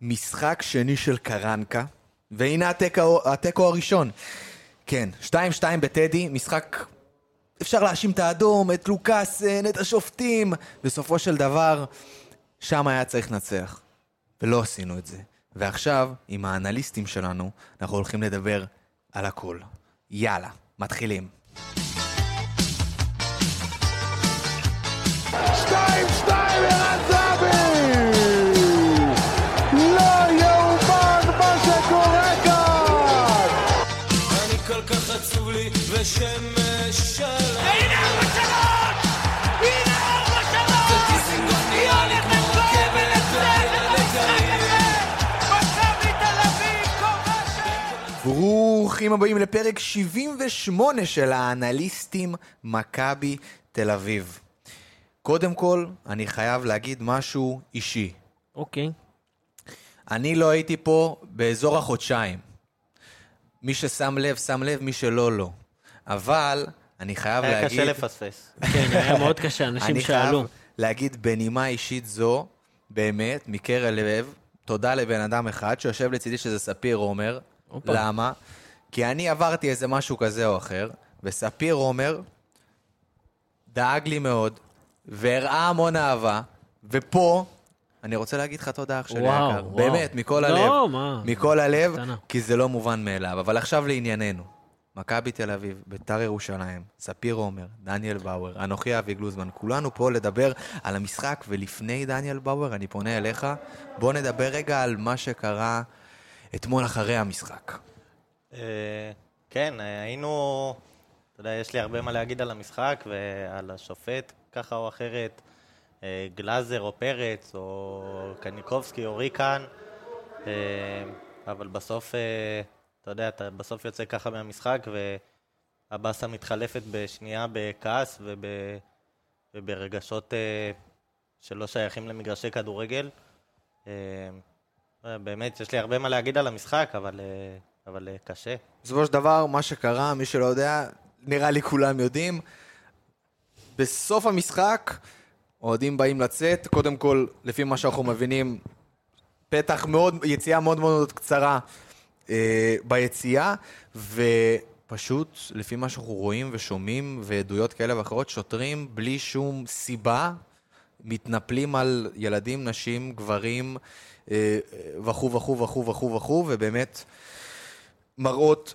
משחק שני של קרנקה, והנה התיקו, הראשון. כן, 2-2 בטדי, משחק... אפשר להאשים את האדום, את לוקאסן, את השופטים. בסופו של דבר, שם היה צריך לנצח. ולא עשינו את זה. ועכשיו, עם האנליסטים שלנו, אנחנו הולכים לדבר על הכל. יאללה, מתחילים. ברוכים הבאים לפרק 78 של האנליסטים מכבי תל אביב. קודם כל, אני חייב להגיד משהו אישי. אוקיי. אני לא הייתי פה באזור החודשיים. מי ששם לב, שם לב, מי שלא, לא. אבל אני חייב היה להגיד... קשה לפספס. כן, היה מאוד קשה, אנשים אני שאלו. חייב להגיד בנימה אישית זו, באמת, מקרב לב, תודה לבן אדם אחד שיושב לצידי שזה ספיר עומר. למה? כי אני עברתי איזה משהו כזה או אחר, וספיר עומר דאג לי מאוד, והראה המון אהבה, ופה, אני רוצה להגיד לך תודה אח שלי. וואו. באמת, מכל לא, הלב. מה? מכל הלב, קטנה. כי זה לא מובן מאליו. אבל עכשיו לענייננו. מכבי תל אביב, ביתר ירושלים, ספיר עומר, דניאל באואר, אנוכי אבי גלוזמן, כולנו פה לדבר על המשחק, ולפני דניאל באואר, אני פונה אליך, בוא נדבר רגע על מה שקרה אתמול אחרי המשחק. אה, כן, אה, היינו... אתה יודע, יש לי הרבה מה להגיד על המשחק ועל השופט, ככה או אחרת. אה, גלאזר או פרץ או קניקובסקי או ריקן. אבל בסוף, אתה יודע, אתה בסוף יוצא ככה מהמשחק והבאסה מתחלפת בשנייה בכעס וב, וברגשות אה, שלא שייכים למגרשי כדורגל. אה, באמת, יש לי הרבה מה להגיד על המשחק, אבל, אה, אבל קשה. בסופו של דבר, מה שקרה, מי שלא יודע, נראה לי כולם יודעים. בסוף המשחק, אוהדים באים לצאת, קודם כל, לפי מה שאנחנו מבינים, פתח מאוד, יציאה מאוד מאוד קצרה אה, ביציאה, ופשוט, לפי מה שאנחנו רואים ושומעים, ועדויות כאלה ואחרות, שוטרים בלי שום סיבה, מתנפלים על ילדים, נשים, גברים, אה, וכו' וכו' וכו' וכו' וכו', ובאמת מראות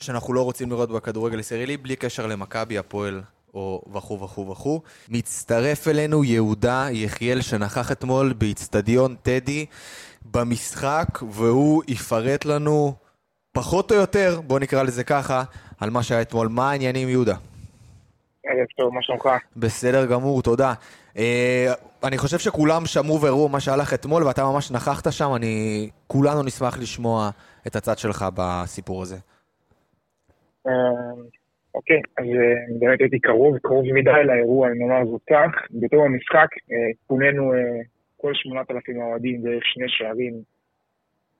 שאנחנו לא רוצים לראות בכדורגל הישראלי, בלי קשר למכבי, הפועל או וכו' וכו' וכו'. מצטרף אלינו יהודה יחיאל שנכח אתמול באיצטדיון טדי במשחק, והוא יפרט לנו פחות או יותר, בוא נקרא לזה ככה, על מה שהיה אתמול. מה העניינים יהודה? ערב טוב, מה שלומך? בסדר גמור, תודה. אה, אני חושב שכולם שמעו והראו מה שהלך אתמול, ואתה ממש נכחת שם, אני... כולנו נשמח לשמוע את הצד שלך בסיפור הזה. אה, אוקיי, אז אה, באמת הייתי קרוב, קרוב מדי לאירוע, אני נאמר זאת כך. בתום המשחק פונינו אה, כל 8,000 האוהדים דרך שני שערים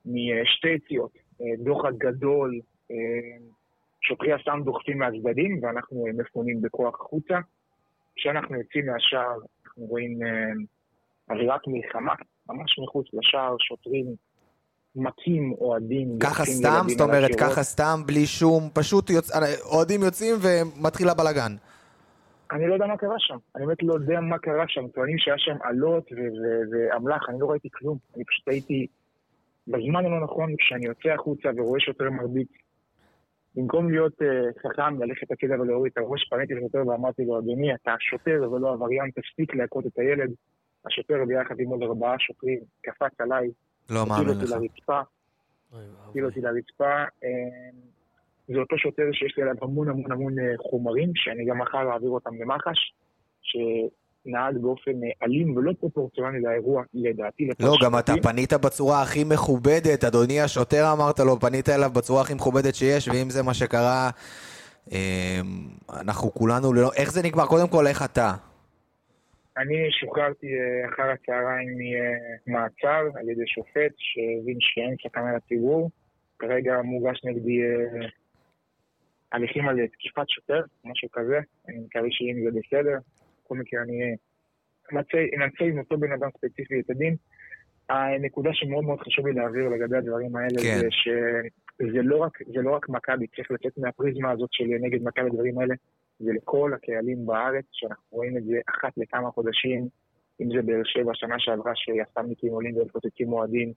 משתי יציאות. אה, דוחק גדול, אה, שוטרי הסם דוחפים מהצדדים ואנחנו אה, מפונים בכוח החוצה. כשאנחנו יוצאים מהשער, אנחנו רואים אווירת מלחמה, ממש מחוץ לשער, שוטרים מכים אוהדים. ככה סתם? זאת אומרת. ככה סתם, בלי שום... פשוט יוצ... אוהדים יוצאים ומתחיל הבלגן. אני לא יודע מה קרה שם. אני באמת לא יודע מה קרה שם. טוענים שהיה שם עלות ואמל"ח, אני לא ראיתי כלום. אני פשוט הייתי בזמן הלא נכון, כשאני יוצא החוצה ורואה שוטר מרביץ. במקום להיות uh, חכם, ללכת הצידה ולהוריד את הראש, פניתי לשוטר ואמרתי לו, אדוני, אתה שוטר ולא עבריין, תפסיק להכות את הילד. השוטר ביחד עם עוד ארבעה שוטרים קפץ עליי, לא הטיל מאמין אותי לך. לרצפה, הטיל אותי לרצפה. זה אותו שוטר שיש לי עליו המון המון המון אה, חומרים, שאני גם מחר אעביר אותם למח"ש, שנהג באופן אה, אלים ולא פרופורציונלי לאירוע, לדעתי. לא, גם אתה. פנית בצורה הכי מכובדת, אדוני השוטר אמרת לו, פנית אליו בצורה הכי מכובדת שיש, ואם זה מה שקרה, אמ, אנחנו כולנו ללא... איך זה נגמר? קודם כל, איך אתה? אני שוחררתי אה, אחר הצהריים ממעצר על ידי שופט שהבין שאין סכנה לציבור. כרגע מוגש נגדי הליכים על תקיפת שוטר, משהו כזה. אני מקווה שאם זה בסדר. בכל מקרה אני אמצה עם אותו בן אדם ספציפי את הדין. הנקודה שמאוד מאוד חשוב לי להעביר לגבי הדברים האלה, כן. זה שזה לא רק, לא רק מכבי, צריך לצאת מהפריזמה הזאת של נגד מכבי הדברים האלה, זה לכל הקהלים בארץ, שאנחנו רואים את זה אחת לכמה חודשים, אם זה באר שבע, שנה שעברה שהסמניקים עולים ולפוצצים אוהדים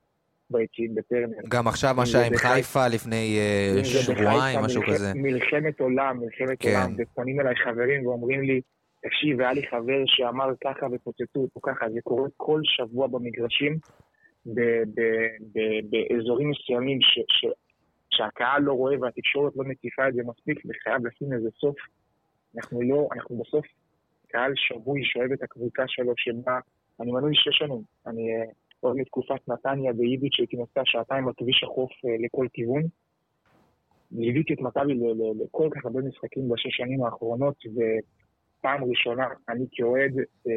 ביציעים בטרנר. גם עכשיו מה שהיה עם חיפה לפני אה, שבועיים, משהו כזה. מלחמת עולם, מלחמת כן. עולם, ופונים אליי חברים ואומרים לי, תקשיב, היה לי חבר שאמר ככה ופוצצו אותו ככה, זה קורה כל שבוע במגרשים, באזורים מסוימים ש- ש- שהקהל לא רואה והתקשורת לא מציפה את זה מספיק, וחייב לשים לזה סוף. אנחנו לא, אנחנו בסוף קהל שבוי שאוהב את הקבוצה שלו, שבה, אני מנוי שש שנים, אני אה, עוד מתקופת נתניה ביידיץ' שהייתי נוסע שעתיים על כביש החוף אה, לכל כיוון. ליוויתי את מכבי לכל כך הרבה משחקים בשש שנים האחרונות, ופעם ראשונה אני כאוהד אה,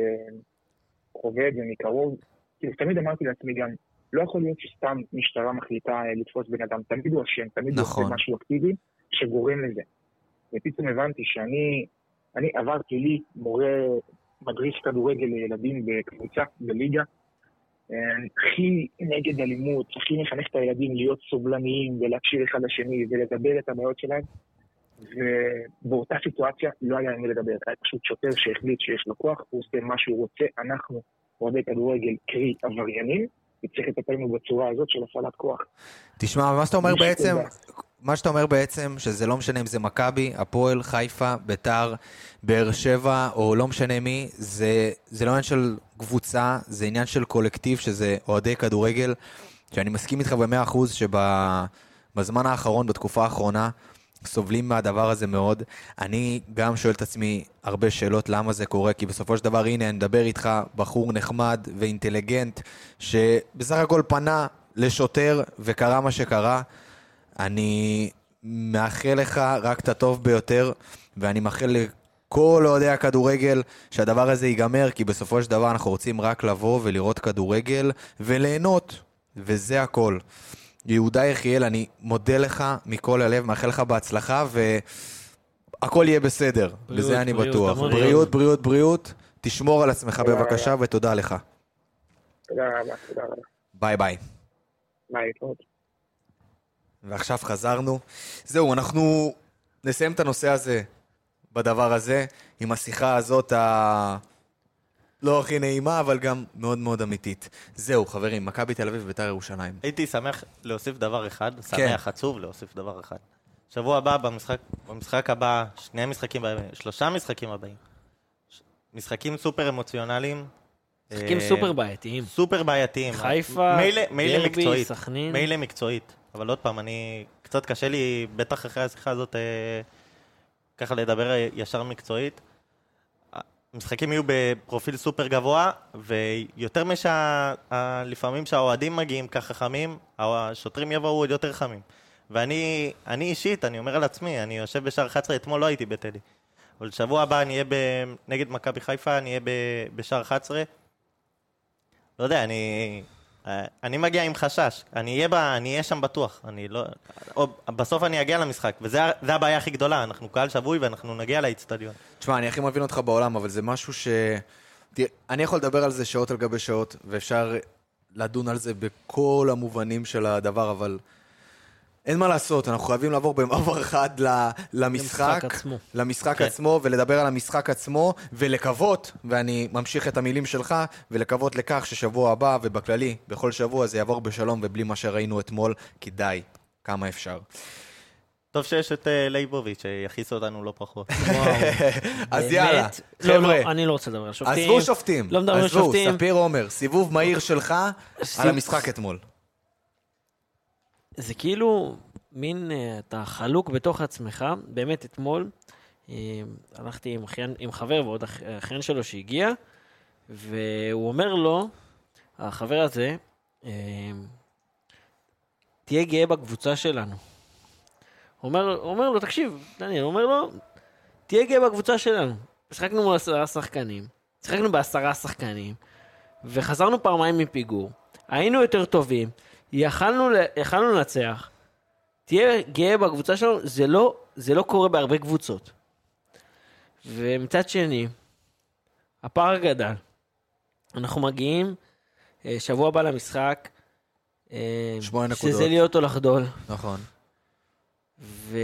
חווה את זה מקרוב. כאילו, תמיד אמרתי לעצמי גם, לא יכול להיות שסתם משטרה מחליטה אה, לתפוס בן אדם, תמיד הוא אשם, תמיד הוא נכון. עושה משהו אקטיבי שגורם לזה. ופתאום הבנתי שאני אני עברתי לי מורה מדריך כדורגל לילדים בקבוצה, בליגה, הכי נגד אלימות, הכי מחנך את הילדים להיות סובלניים ולהקשיב אחד לשני ולדבר את הבעיות שלהם. ובאותה סיטואציה לא היה עם מי לדבר, היה פשוט שוטר שהחליט שיש לו כוח, הוא עושה מה שהוא רוצה, אנחנו אוהדי כדורגל, קרי עבריינים, וצריך לטפל בנו בצורה הזאת של הפעלת כוח. תשמע, מה שאתה אומר בעצם. מה שאתה אומר בעצם, שזה לא משנה אם זה מכבי, הפועל, חיפה, ביתר, באר שבע, או לא משנה מי, זה, זה לא עניין של קבוצה, זה עניין של קולקטיב, שזה אוהדי כדורגל, שאני מסכים איתך במאה אחוז שבזמן האחרון, בתקופה האחרונה, סובלים מהדבר הזה מאוד. אני גם שואל את עצמי הרבה שאלות למה זה קורה, כי בסופו של דבר, הנה, אני מדבר איתך, בחור נחמד ואינטליגנט, שבסך הכל פנה לשוטר וקרה מה שקרה. אני מאחל לך רק את הטוב ביותר, ואני מאחל לכל אוהדי הכדורגל שהדבר הזה ייגמר, כי בסופו של דבר אנחנו רוצים רק לבוא ולראות כדורגל וליהנות, וזה הכל. יהודה יחיאל, אני מודה לך מכל הלב, מאחל לך בהצלחה, והכל יהיה בסדר, בריאות, בזה אני בריאות, בטוח. המון בריאות, בריאות, בריאות, תשמור על עצמך תודה בבקשה, ותודה לך. תודה רבה, תודה רבה. ביי ביי. ביי, להתראות. ועכשיו חזרנו. זהו, אנחנו נסיים את הנושא הזה בדבר הזה, עם השיחה הזאת ה... לא הכי נעימה, אבל גם מאוד מאוד אמיתית. זהו, חברים, מכבי תל אביב ובית"ר ירושלים. הייתי שמח להוסיף דבר אחד, כן. שמח, עצוב להוסיף דבר אחד. שבוע הבא, במשחק, במשחק הבא, שני המשחקים הבאים, שלושה משחקים הבאים. משחקים סופר אמוציונליים. משחקים אה, סופר בעייתיים. סופר בעייתיים. חיפה, מילא, מקצועית. סכנין. מילא מקצועית. אבל עוד פעם, אני... קצת קשה לי, בטח אחרי השיחה הזאת, אה, ככה לדבר ישר מקצועית. המשחקים יהיו בפרופיל סופר גבוה, ויותר משה... ה- לפעמים שהאוהדים מגיעים ככה חמים, השוטרים יבואו עוד יותר חמים. ואני אני אישית, אני אומר על עצמי, אני יושב בשער 11, אתמול לא הייתי בטדי. אבל שבוע הבא אני אהיה ב... נגד מכבי חיפה, אני אהיה ב... בשער 11. לא יודע, אני... אני מגיע עם חשש, אני אהיה, ב... אני אהיה שם בטוח, אני לא... או... בסוף אני אגיע למשחק, זה הבעיה הכי גדולה, אנחנו קהל שבוי ואנחנו נגיע לאיצטדיון. תשמע, אני הכי מבין אותך בעולם, אבל זה משהו ש... תראה, אני יכול לדבר על זה שעות על גבי שעות, ואפשר לדון על זה בכל המובנים של הדבר, אבל אין מה לעשות, אנחנו חייבים לעבור במעבר חד ל- למשחק, למשחק עצמו. למשחק כן. עצמו, ולדבר על המשחק עצמו, ולקוות, ואני ממשיך את המילים שלך, ולקוות לכך ששבוע הבא, ובכללי, בכל שבוע זה יעבור בשלום ובלי מה שראינו אתמול, כי די, כמה אפשר. טוב שיש את אה, לייבוביץ' שיכעיס אותנו לא פחות. אז? יאללה, לא, חבר'ה. לא, אני לא רוצה לדבר על שופטים. עזבו שופטים, לא מדברים על עזבו, שופטים. ספיר עומר, סיבוב מהיר שלך על המשחק אתמול. זה כאילו מין, אה, אתה חלוק בתוך עצמך. באמת, אתמול אה, הלכתי עם, אחיין, עם חבר ועוד אח- אחיין שלו שהגיע, והוא אומר לו, החבר הזה, אה, תהיה גאה בקבוצה שלנו. הוא אומר, הוא אומר לו, תקשיב, דניאל, הוא אומר לו, תהיה גאה בקבוצה שלנו. שיחקנו מול עשרה שחקנים, שיחקנו בעשרה שחקנים, וחזרנו פעמיים מפיגור. היינו יותר טובים, יכלנו, יכלנו לנצח. תהיה גאה בקבוצה שלנו, זה לא, זה לא קורה בהרבה קבוצות. ומצד שני, הפער גדל. אנחנו מגיעים אה, שבוע הבא למשחק. אה, שמונה נקודות. שזה להיות או לחדול. נכון. ו...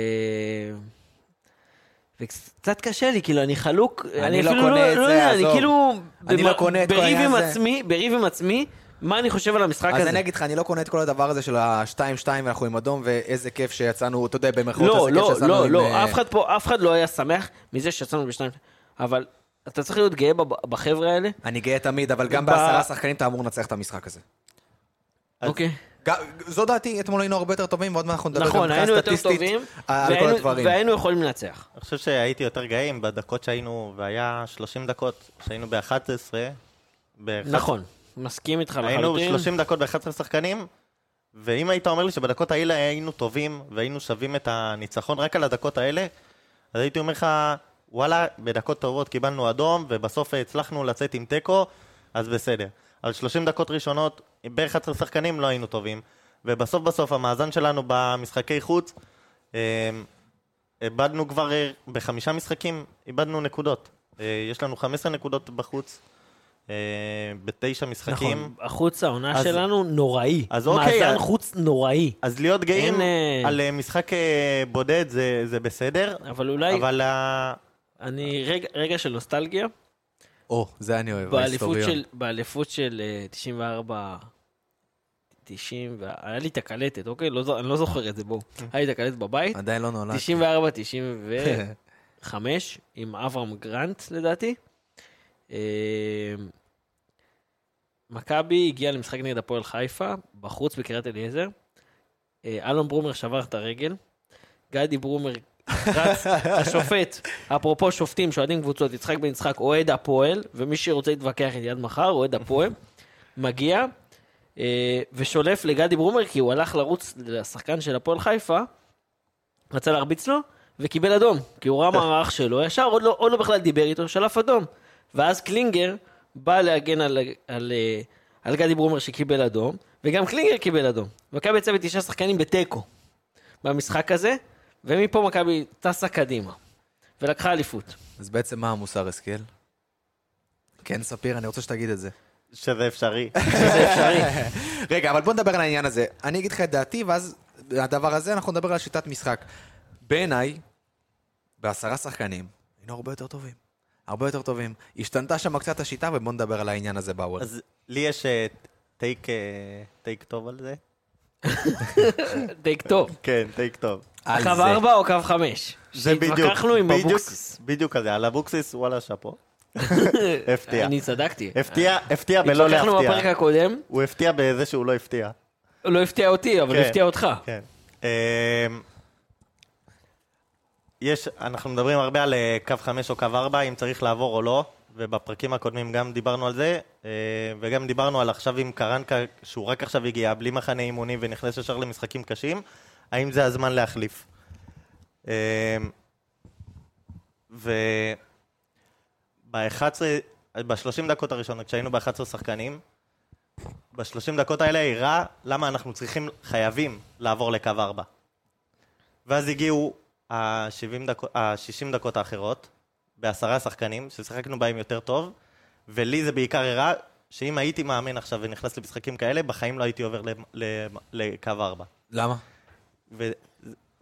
וקצת קשה לי, כאילו, אני חלוק, אני לא אפילו קונה את לא זה, יודע, אני עזוב. כאילו, אני במ- לא קונה את כל בריב העניין עם הזה. עצמי, בריב עם עצמי, מה אני חושב על המשחק אז הזה. אני אגיד לך, אני לא קונה את כל הדבר הזה של ה-2-2 ואנחנו עם אדום, ואיזה כיף שיצאנו, אתה יודע, במרכאות, לא, איזה כיף לא, שיצאנו לא, עם... לא, אה, אף אחד פה, אף אחד לא היה שמח מזה שיצאנו בשניים, אבל אתה צריך להיות גאה בחבר'ה האלה, אני גאה תמיד, אבל גם ב- בעשרה שחקנים אתה אמור לנצח את המשחק הזה. אוקיי? ג- זו דעתי, אתמול היינו הרבה יותר טובים, ועוד מעט אנחנו נדבר נכון, גם היינו יותר סטטיסטית טובים, על כל והיינו- הדברים. והיינו יכולים לנצח. אני חושב שהייתי יותר גאה אם בדקות שהיינו, והיה 30 דקות, שהיינו ב-11, נכון, מסכים איתך היינו לחלוטין. 30 דקות ב-11 שחקנים, ואם היית אומר לי שבדקות האלה היינו טובים, והיינו שווים את הניצחון רק על הדקות האלה, אז הייתי אומר לך, וואלה, בדקות טובות קיבלנו אדום, ובסוף הצלחנו לצאת עם תיקו, אז בסדר. על 30 דקות ראשונות, ב-11 שחקנים לא היינו טובים, ובסוף בסוף המאזן שלנו במשחקי חוץ, אה, איבדנו כבר אה, בחמישה משחקים, איבדנו נקודות. אה, יש לנו 15 נקודות בחוץ, בתשע משחקים. נכון, החוץ העונה אז- שלנו נוראי. אז אוקיי, מאזן אז- חוץ נוראי. אז להיות גאים אין, אה, על אה, משחק אה, בודד זה, זה בסדר, אבל אולי, אבל ה- אני, רגע- רגע של נוסטלגיה, או, זה אני אוהב, באליפות ההיסטוריון. של, באליפות של אה, 94, 90, וה- היה לי את הקלטת, אוקיי? לא, אני לא זוכר את זה, בואו. היה לי את הקלטת בבית, עדיין לא נולד. 94, 95, עם אברהם גרנט לדעתי. אה, מכבי הגיעה למשחק נגד הפועל חיפה, בחוץ בקריית אליעזר. אה, אלון ברומר שבר את הרגל. גדי ברומר רץ, השופט, אפרופו שופטים שאוהדים קבוצות, יצחק בן יצחק אוהד הפועל, ומי שרוצה להתווכח איתי עד מחר, אוהד הפועל, מגיע אה, ושולף לגדי ברומר, כי הוא הלך לרוץ לשחקן של הפועל חיפה, רצה להרביץ לו, וקיבל אדום, כי הוא ראה מערך שלו, ישר עוד לא, עוד לא בכלל דיבר איתו, שלף אדום. ואז קלינגר בא להגן על, על, אה, על גדי ברומר שקיבל אדום, וגם קלינגר קיבל אדום. מכבי יצאה בתשעה שחקנים בתיקו במשחק הזה, ומפה מכבי טסה קדימה, ולקחה אליפות. אז בעצם מה המוסר השכל? כן, ספיר, אני רוצה שתגיד את זה. שזה אפשרי. זה אפשרי. רגע, אבל בוא נדבר על העניין הזה. אני אגיד לך את דעתי, ואז הדבר הזה, אנחנו נדבר על שיטת משחק. בעיניי, בעשרה שחקנים, היינו הרבה יותר טובים. הרבה יותר טובים. השתנתה שם קצת השיטה, ובוא נדבר על העניין הזה באוויר. אז לי יש אה, טייק אה, טייק טוב על זה. טייק טוב. כן, טייק טוב. קו. ארבע או קו חמש? זה בדיוק, שהתווכחנו עם בדיוק, אבוקסיס. בדיוק כזה, על אבוקסיס, וואלה, שאפו. הפתיע. אני צדקתי. הפתיע, הפתיע בלא התווכחנו בפרק להפתיע. הקודם, הוא הפתיע בזה שהוא לא הפתיע. הוא לא הפתיע אותי, אבל כן. הפתיע אותך. יש, אנחנו מדברים הרבה על אה, קו 5 או קו 4, אם צריך לעבור או לא, ובפרקים הקודמים גם דיברנו על זה, אה, וגם דיברנו על עכשיו עם קרנקה, שהוא רק עכשיו הגיע, בלי מחנה אימונים ונכנס ישר למשחקים קשים, האם זה הזמן להחליף. אמ, ו... ב-11, ב-30 דקות הראשונות, כשהיינו ב-11 שחקנים, ב-30 דקות האלה הראה למה אנחנו צריכים, חייבים לעבור לקו 4. ואז הגיעו ה-70 דקות, ה-60 דקות האחרות, בעשרה שחקנים, ששיחקנו בהם יותר טוב, ולי זה בעיקר הראה שאם הייתי מאמן עכשיו ונכנס למשחקים כאלה, בחיים לא הייתי עובר ל- ל- לקו 4. למה?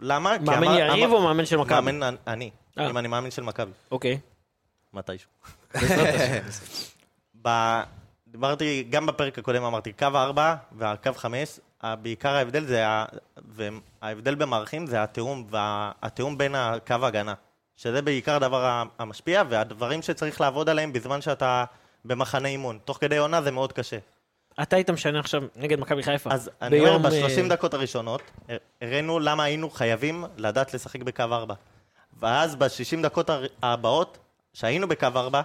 למה? כי מאמן אמר- יריב אמר- או מאמן של מכבי? מאמן אני- אני, אה. אם אני מאמן של מכבי, אוקיי. מתישהו. ב... דיברתי, גם בפרק הקודם אמרתי, קו 4 והקו 5, בעיקר ההבדל זה, ה... וההבדל במערכים זה התיאום, והתיאום בין הקו ההגנה. שזה בעיקר הדבר המשפיע, והדברים שצריך לעבוד עליהם בזמן שאתה במחנה אימון. תוך כדי עונה זה מאוד קשה. אתה היית משנה עכשיו נגד מכבי חיפה. אז אני אומר, ביום, ב-30 אה, דקות הראשונות, הר- הראינו למה היינו חייבים לדעת לשחק בקו 4. ואז ב-60 דקות הבאות, שהיינו בקו 4,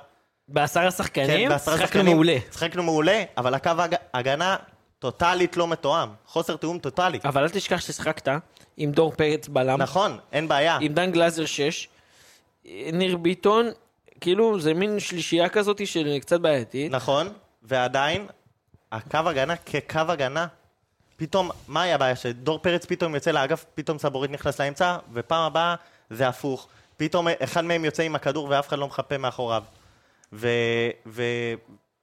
בעשרה שחקנים, בעשרה שיחקנו שחקנים, מעולה. שיחקנו מעולה, אבל הקו הג- הגנה טוטאלית לא מתואם. חוסר תיאום טוטאלי. אבל אל תשכח ששיחקת עם דור פרץ בלם, נכון, אין בעיה. עם דן גלאזר 6, ניר ביטון, כאילו זה מין שלישייה כזאת של קצת בעייתית. נכון, ועדיין, הקו הגנה כקו הגנה, פתאום, מה היה הבעיה? שדור פרץ פתאום יוצא לאגף, פתאום סבורית נכנס לאמצע, ופעם הבאה זה הפוך. פתאום אחד מהם יוצא עם הכדור ואף אחד לא מחפה מאחוריו. ו... ו...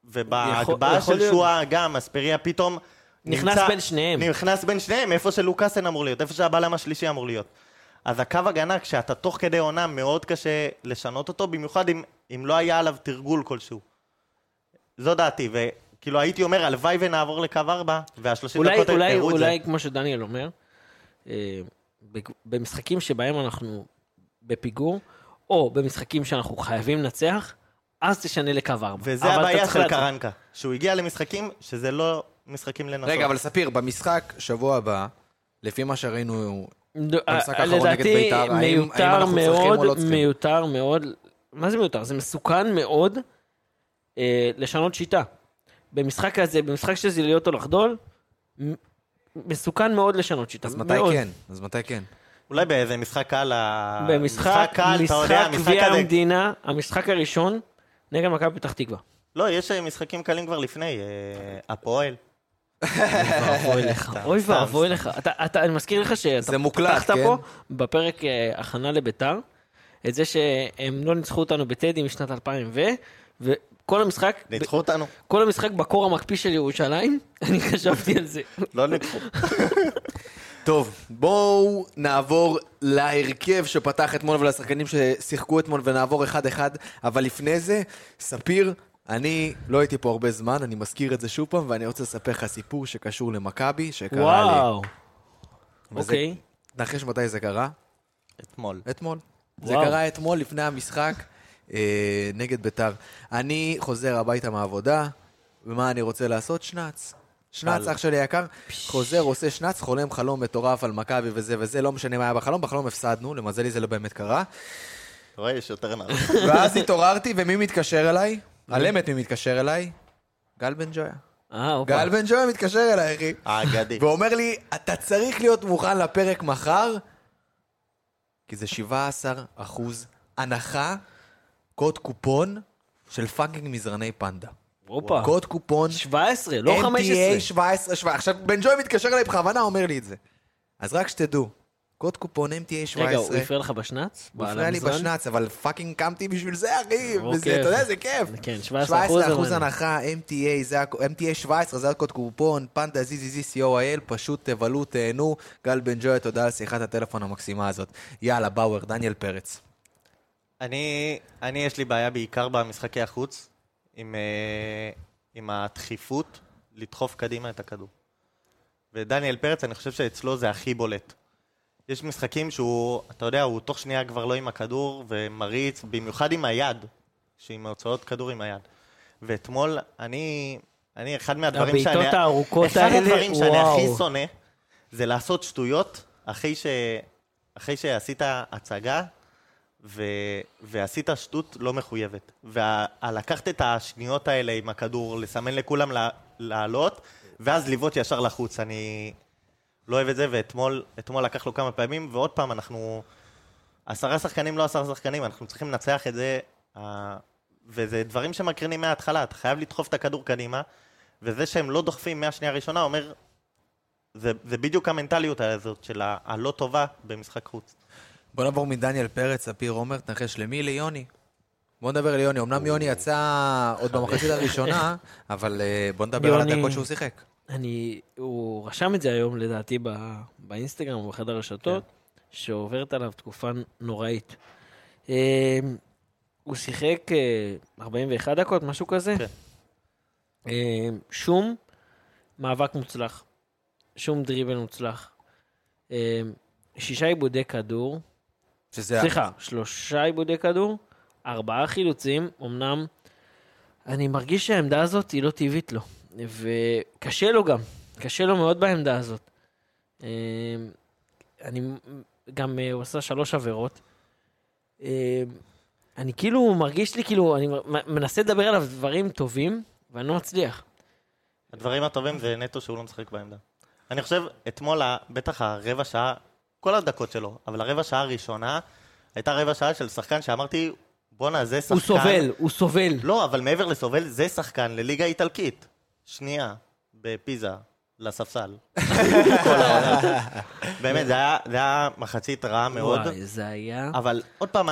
ובהגבהה של להיות. שואה גם, אספריה פתאום... נכנס נמצא- בין שניהם. נכנס בין שניהם, איפה שלוקאסן אמור להיות, איפה שהבלם השלישי אמור להיות. אז הקו הגנה, כשאתה תוך כדי עונה, מאוד קשה לשנות אותו, במיוחד אם, אם לא היה עליו תרגול כלשהו. זו דעתי, וכאילו הייתי אומר, הלוואי ונעבור לקו 4, וה-30 אולי, דקות אולי, הראו את זה. אולי, כמו שדניאל אומר, אה, במשחקים שבהם אנחנו בפיגור, או במשחקים שאנחנו חייבים לנצח, אז תשנה לקו 4. וזה הבעיה של קרנקה, שהוא הגיע למשחקים שזה לא משחקים לנסות. רגע, אבל ספיר, במשחק שבוע הבא, לפי מה שראינו, במשחק אה, האחרון נגד בית"ר, האם- אנחנו צריכים או מאוד, לא צריכים? מיותר מאוד, מה זה מיותר? זה מסוכן מאוד אה, לשנות שיטה. במשחק הזה, במשחק שזה להיות או לחדול, מסוכן מאוד לשנות שיטה. אז מתי מאוד. כן? אז מתי כן? אולי באיזה משחק קל, ה- במשחק, קל, אתה יודע, משחק משחק גביע. המדינה, המשחק הראשון, נגד מכבי פתח תקווה. לא, יש אה, משחקים קלים כבר לפני, אה, הפועל. ואבוי לך, אוי ואבוי. לך. אתה, אתה, אני מזכיר לך שאתה פתחת כן? פה, בפרק אה, הכנה לביתר, את זה שהם לא ניצחו אותנו בטדי משנת 2000 ו... וכל המשחק, ניצחו אותנו. כל המשחק בקור המקפיא של ירושלים, אני חשבתי על זה. לא ניצחו. טוב, בואו נעבור להרכב שפתח אתמול ולשחקנים ששיחקו אתמול ונעבור אחד-אחד, אבל לפני זה, ספיר, אני לא הייתי פה הרבה זמן, אני מזכיר את זה שוב פעם, ואני רוצה לספר לך סיפור שקשור למכבי, שקרה לי. וואו. אוקיי. נחש מתי זה קרה? אתמול. אתמול. זה וואו. קרה אתמול לפני המשחק אה, נגד ביתר. אני חוזר הביתה מהעבודה, ומה אני רוצה לעשות? שנץ. שנץ. אח שלי היקר, חוזר, עושה שנץ, חולם חלום מטורף על מכבי וזה וזה, לא משנה מה היה בחלום, בחלום הפסדנו, למזלי זה לא באמת קרה. אתה רואה, יש יוצר נער. ואז התעוררתי, ומי מתקשר אליי? על אמת מי מתקשר אליי? גל בן ג'ויה. אה, אוקיי. גל בן ג'ויה מתקשר אליי, אחי. האגדי. ואומר לי, אתה צריך להיות מוכן לפרק מחר, כי זה 17 אחוז הנחה, קוד קופון של פאקינג מזרני פנדה. הופה. קוד קופון 17, לא MTA 15. 17, 17. עכשיו, בן ג'וי מתקשר אליי בכוונה, אומר לי את זה. אז רק שתדעו, קוד קופון MTA 17. רגע, הוא הפריע לך בשנץ? הוא הפריע לי? בשנץ, אבל פאקינג קמתי בשביל זה, אחי. אוקיי. וזה, אתה יודע, זה כיף. כן, 17 אחוז. 17 אחוז. הנחה, MTA, זה MTA 17, זה הקוד קופון, פנדה ZZZ co.il, פשוט תבלו, תהנו. גל בן ג'וי, תודה על שיחת הטלפון המקסימה הזאת. יאללה, באוור, דניאל פרץ. אני, אני, יש לי בעיה בעיקר במשחקי החוץ, עם, אה, עם הדחיפות לדחוף קדימה את הכדור. ודניאל פרץ, אני חושב שאצלו זה הכי בולט. יש משחקים שהוא, אתה יודע, הוא תוך שנייה כבר לא עם הכדור ומריץ, במיוחד עם היד, שעם הוצאות כדור עם היד. ואתמול, אני, אני, אחד מהדברים שאני... הבעיטות הארוכות אחד האלה, הדברים שאני וואו. הכי שונא, זה לעשות שטויות אחרי, ש... אחרי שעשית הצגה ו... ועשית שטות לא מחויבת. ולקחת את השניות האלה עם הכדור, לסמן לכולם לה... לעלות, ואז לבעוט ישר לחוץ. אני לא אוהב את זה, ואתמול אתמול לקח לו כמה פעמים, ועוד פעם, אנחנו... עשרה שחקנים, לא עשרה שחקנים, אנחנו צריכים לנצח את זה, וזה דברים שמקרינים מההתחלה, אתה חייב לדחוף את הכדור קדימה, וזה שהם לא דוחפים מהשנייה הראשונה אומר, זה, זה בדיוק המנטליות הזאת של הלא טובה במשחק חוץ. בוא נעבור מדניאל פרץ, ספיר עומר, תנחש למי? ליוני. בוא נדבר על יוני. אמנם יוני יצא עוד במחצית הראשונה, אבל אה, בוא נדבר על הדקות שהוא שיחק. אני, הוא רשם את זה היום, לדעתי, באינסטגרם או באחד הרשתות, שעוברת עליו תקופה נוראית. אה, הוא שיחק אה, 41 דקות, משהו כזה. כן. אה, שום מאבק מוצלח, שום דריבל מוצלח. אה, שישה עיבודי כדור, שזה... סליחה, שלושה עיבודי כדור, ארבעה חילוצים, אמנם אני מרגיש שהעמדה הזאת היא לא טבעית לו, וקשה לו גם, קשה לו מאוד בעמדה הזאת. אה, אני גם, אה, הוא עשה שלוש עבירות. אה, אני כאילו מרגיש לי כאילו, אני מנסה לדבר עליו דברים טובים, ואני לא מצליח. הדברים הטובים זה נטו שהוא לא משחק בעמדה. אני חושב, אתמול, בטח הרבע שעה, כל הדקות שלו, אבל הרבע שעה הראשונה, הייתה רבע שעה של שחקן שאמרתי, בואנה, זה שחקן... הוא סובל, הוא סובל. לא, אבל מעבר לסובל, זה שחקן לליגה איטלקית. שנייה, בפיזה, לספסל. באמת, זה היה, זה היה מחצית רעה מאוד. וואי, זה היה... אבל עוד פעם,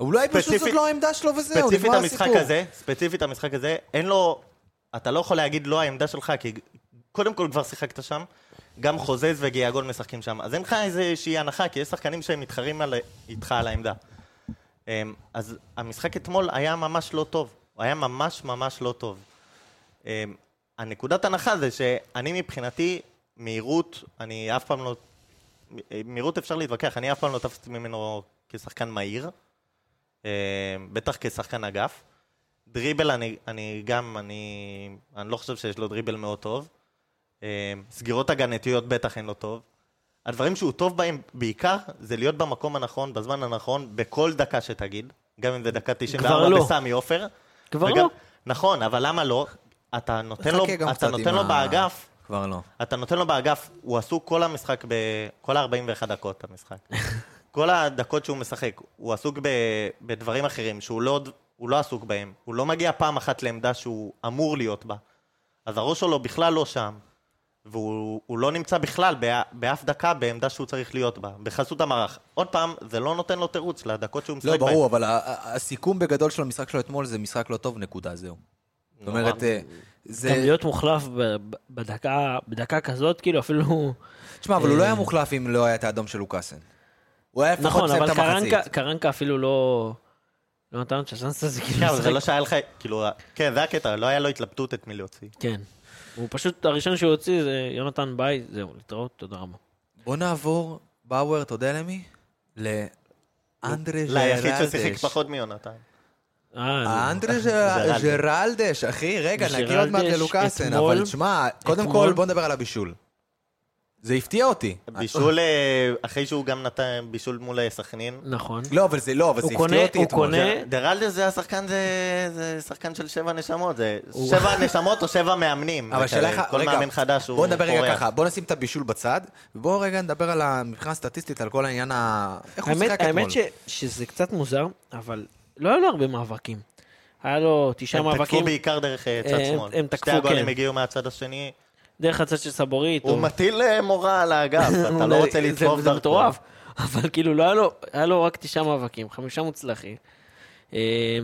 אולי פשוט זאת ספציפית- לא העמדה שלו וזהו, ספציפית נגמר המשחק הסיפור. הזה, ספציפית המשחק הזה, אין לו... אתה לא יכול להגיד לא העמדה שלך, כי קודם כל כבר שיחקת שם, גם חוזז וגיאגול משחקים שם, אז אין לך איזושהי הנחה, כי יש שחקנים שהם מתחרים על, איתך על העמדה. אמ, אז המשחק אתמול היה ממש לא טוב, הוא היה ממש ממש לא טוב. אמ, הנקודת הנחה זה שאני מבחינתי, מהירות, אני אף פעם לא... מהירות אפשר להתווכח, אני אף פעם לא תפסתי ממנו כשחקן מהיר. אה, בטח כשחקן אגף. דריבל, אני, אני גם, אני, אני לא חושב שיש לו דריבל מאוד טוב. אה, סגירות הגנתיות בטח אין לו טוב. הדברים שהוא טוב בהם בעיקר, זה להיות במקום הנכון, בזמן הנכון, בכל דקה שתגיד. גם אם זה דקה 94 לא. בסמי עופר. כבר וגם- לא. נכון, אבל למה לא? אתה נותן לו, אתה נותן לו ה- באגף, כבר לא. אתה נותן לו באגף, הוא עסוק כל המשחק, ב... כל ה-41 דקות המשחק. כל הדקות שהוא משחק, הוא עסוק ב... בדברים אחרים שהוא לא, הוא לא עסוק בהם. הוא לא מגיע פעם אחת לעמדה שהוא אמור להיות בה. אז הראש שלו בכלל לא שם, והוא הוא לא נמצא בכלל בא... באף דקה בעמדה שהוא צריך להיות בה, בחסות המערך. עוד פעם, זה לא נותן לו תירוץ לדקות שהוא משחק לא, בהן. ברור, אבל ה- ה- הסיכום בגדול של המשחק שלו אתמול זה משחק לא טוב, נקודה, זהו. זאת. אומרת, אה, זה... גם להיות מוחלף בדקה, בדקה כזאת, כאילו אפילו... תשמע, אבל הוא לא היה מוחלף אם לא היה את האדום של לוקאסן. הוא היה לפחות נכון, מסיים את אבל המחצית. קרנקה, קרנקה אפילו לא... לא נתן לו את הצ'אנס הזה, כאילו... כן, אבל זה לשחק. לא שהיה לך, כאילו, כן, זה הקטע, לא היה לו התלבטות את מי להוציא. כן. הוא פשוט, הראשון שהוא הוציא זה יונתן ביי, זהו, להתראות, תודה רבה. בוא נעבור, באואר, אתה יודע למי? לאנדרה ליחיד ששיחק ג'רלדש. פחות מיונתן. אה, אנדרה ג'רלדש. ג'רלדש, אחי, רגע, נגיע עוד מעט ג'רלדש ללוקאסן, אבל תשמע, קודם כל בוא נדבר על הבישול. זה הפתיע אותי. בישול, אה, אחרי שהוא גם נתן בישול מול אה, סכנין. נכון. לא, אבל זה לא, אבל זה הפתיע אותי הוא. קונה- דרלדס זה השחקן, זה, שחקן של שבע נשמות, זה שבע נשמות או שבע מאמנים. אבל שאלה לך, כל מאמן חדש הוא בוא נדבר רגע. ככה, בוא נשים את הבישול בצד, ובואו רגע נדבר על מבחינה סטטיסטית, על כל העניין ה... איך הוא האמת, שיחק אתמול. האמת ש, שזה קצת מוזר, אבל לא היו לו הרבה מאבקים. היה לו תשעה הם תקפו מאבקים בעיקר דרך אה, צד הם- שמאל. הם שתי תקפו, הגולים כן. הגיעו מהצד השני. דרך הצד של סבורית. הוא או- מטיל אה, מורה על האגף, אתה לא רוצה זה- לדחוף זה דרכו. מטורף. אבל כאילו, לא היה לו, היה לו רק תשעה מאבקים, חמישה מוצלחים. אה,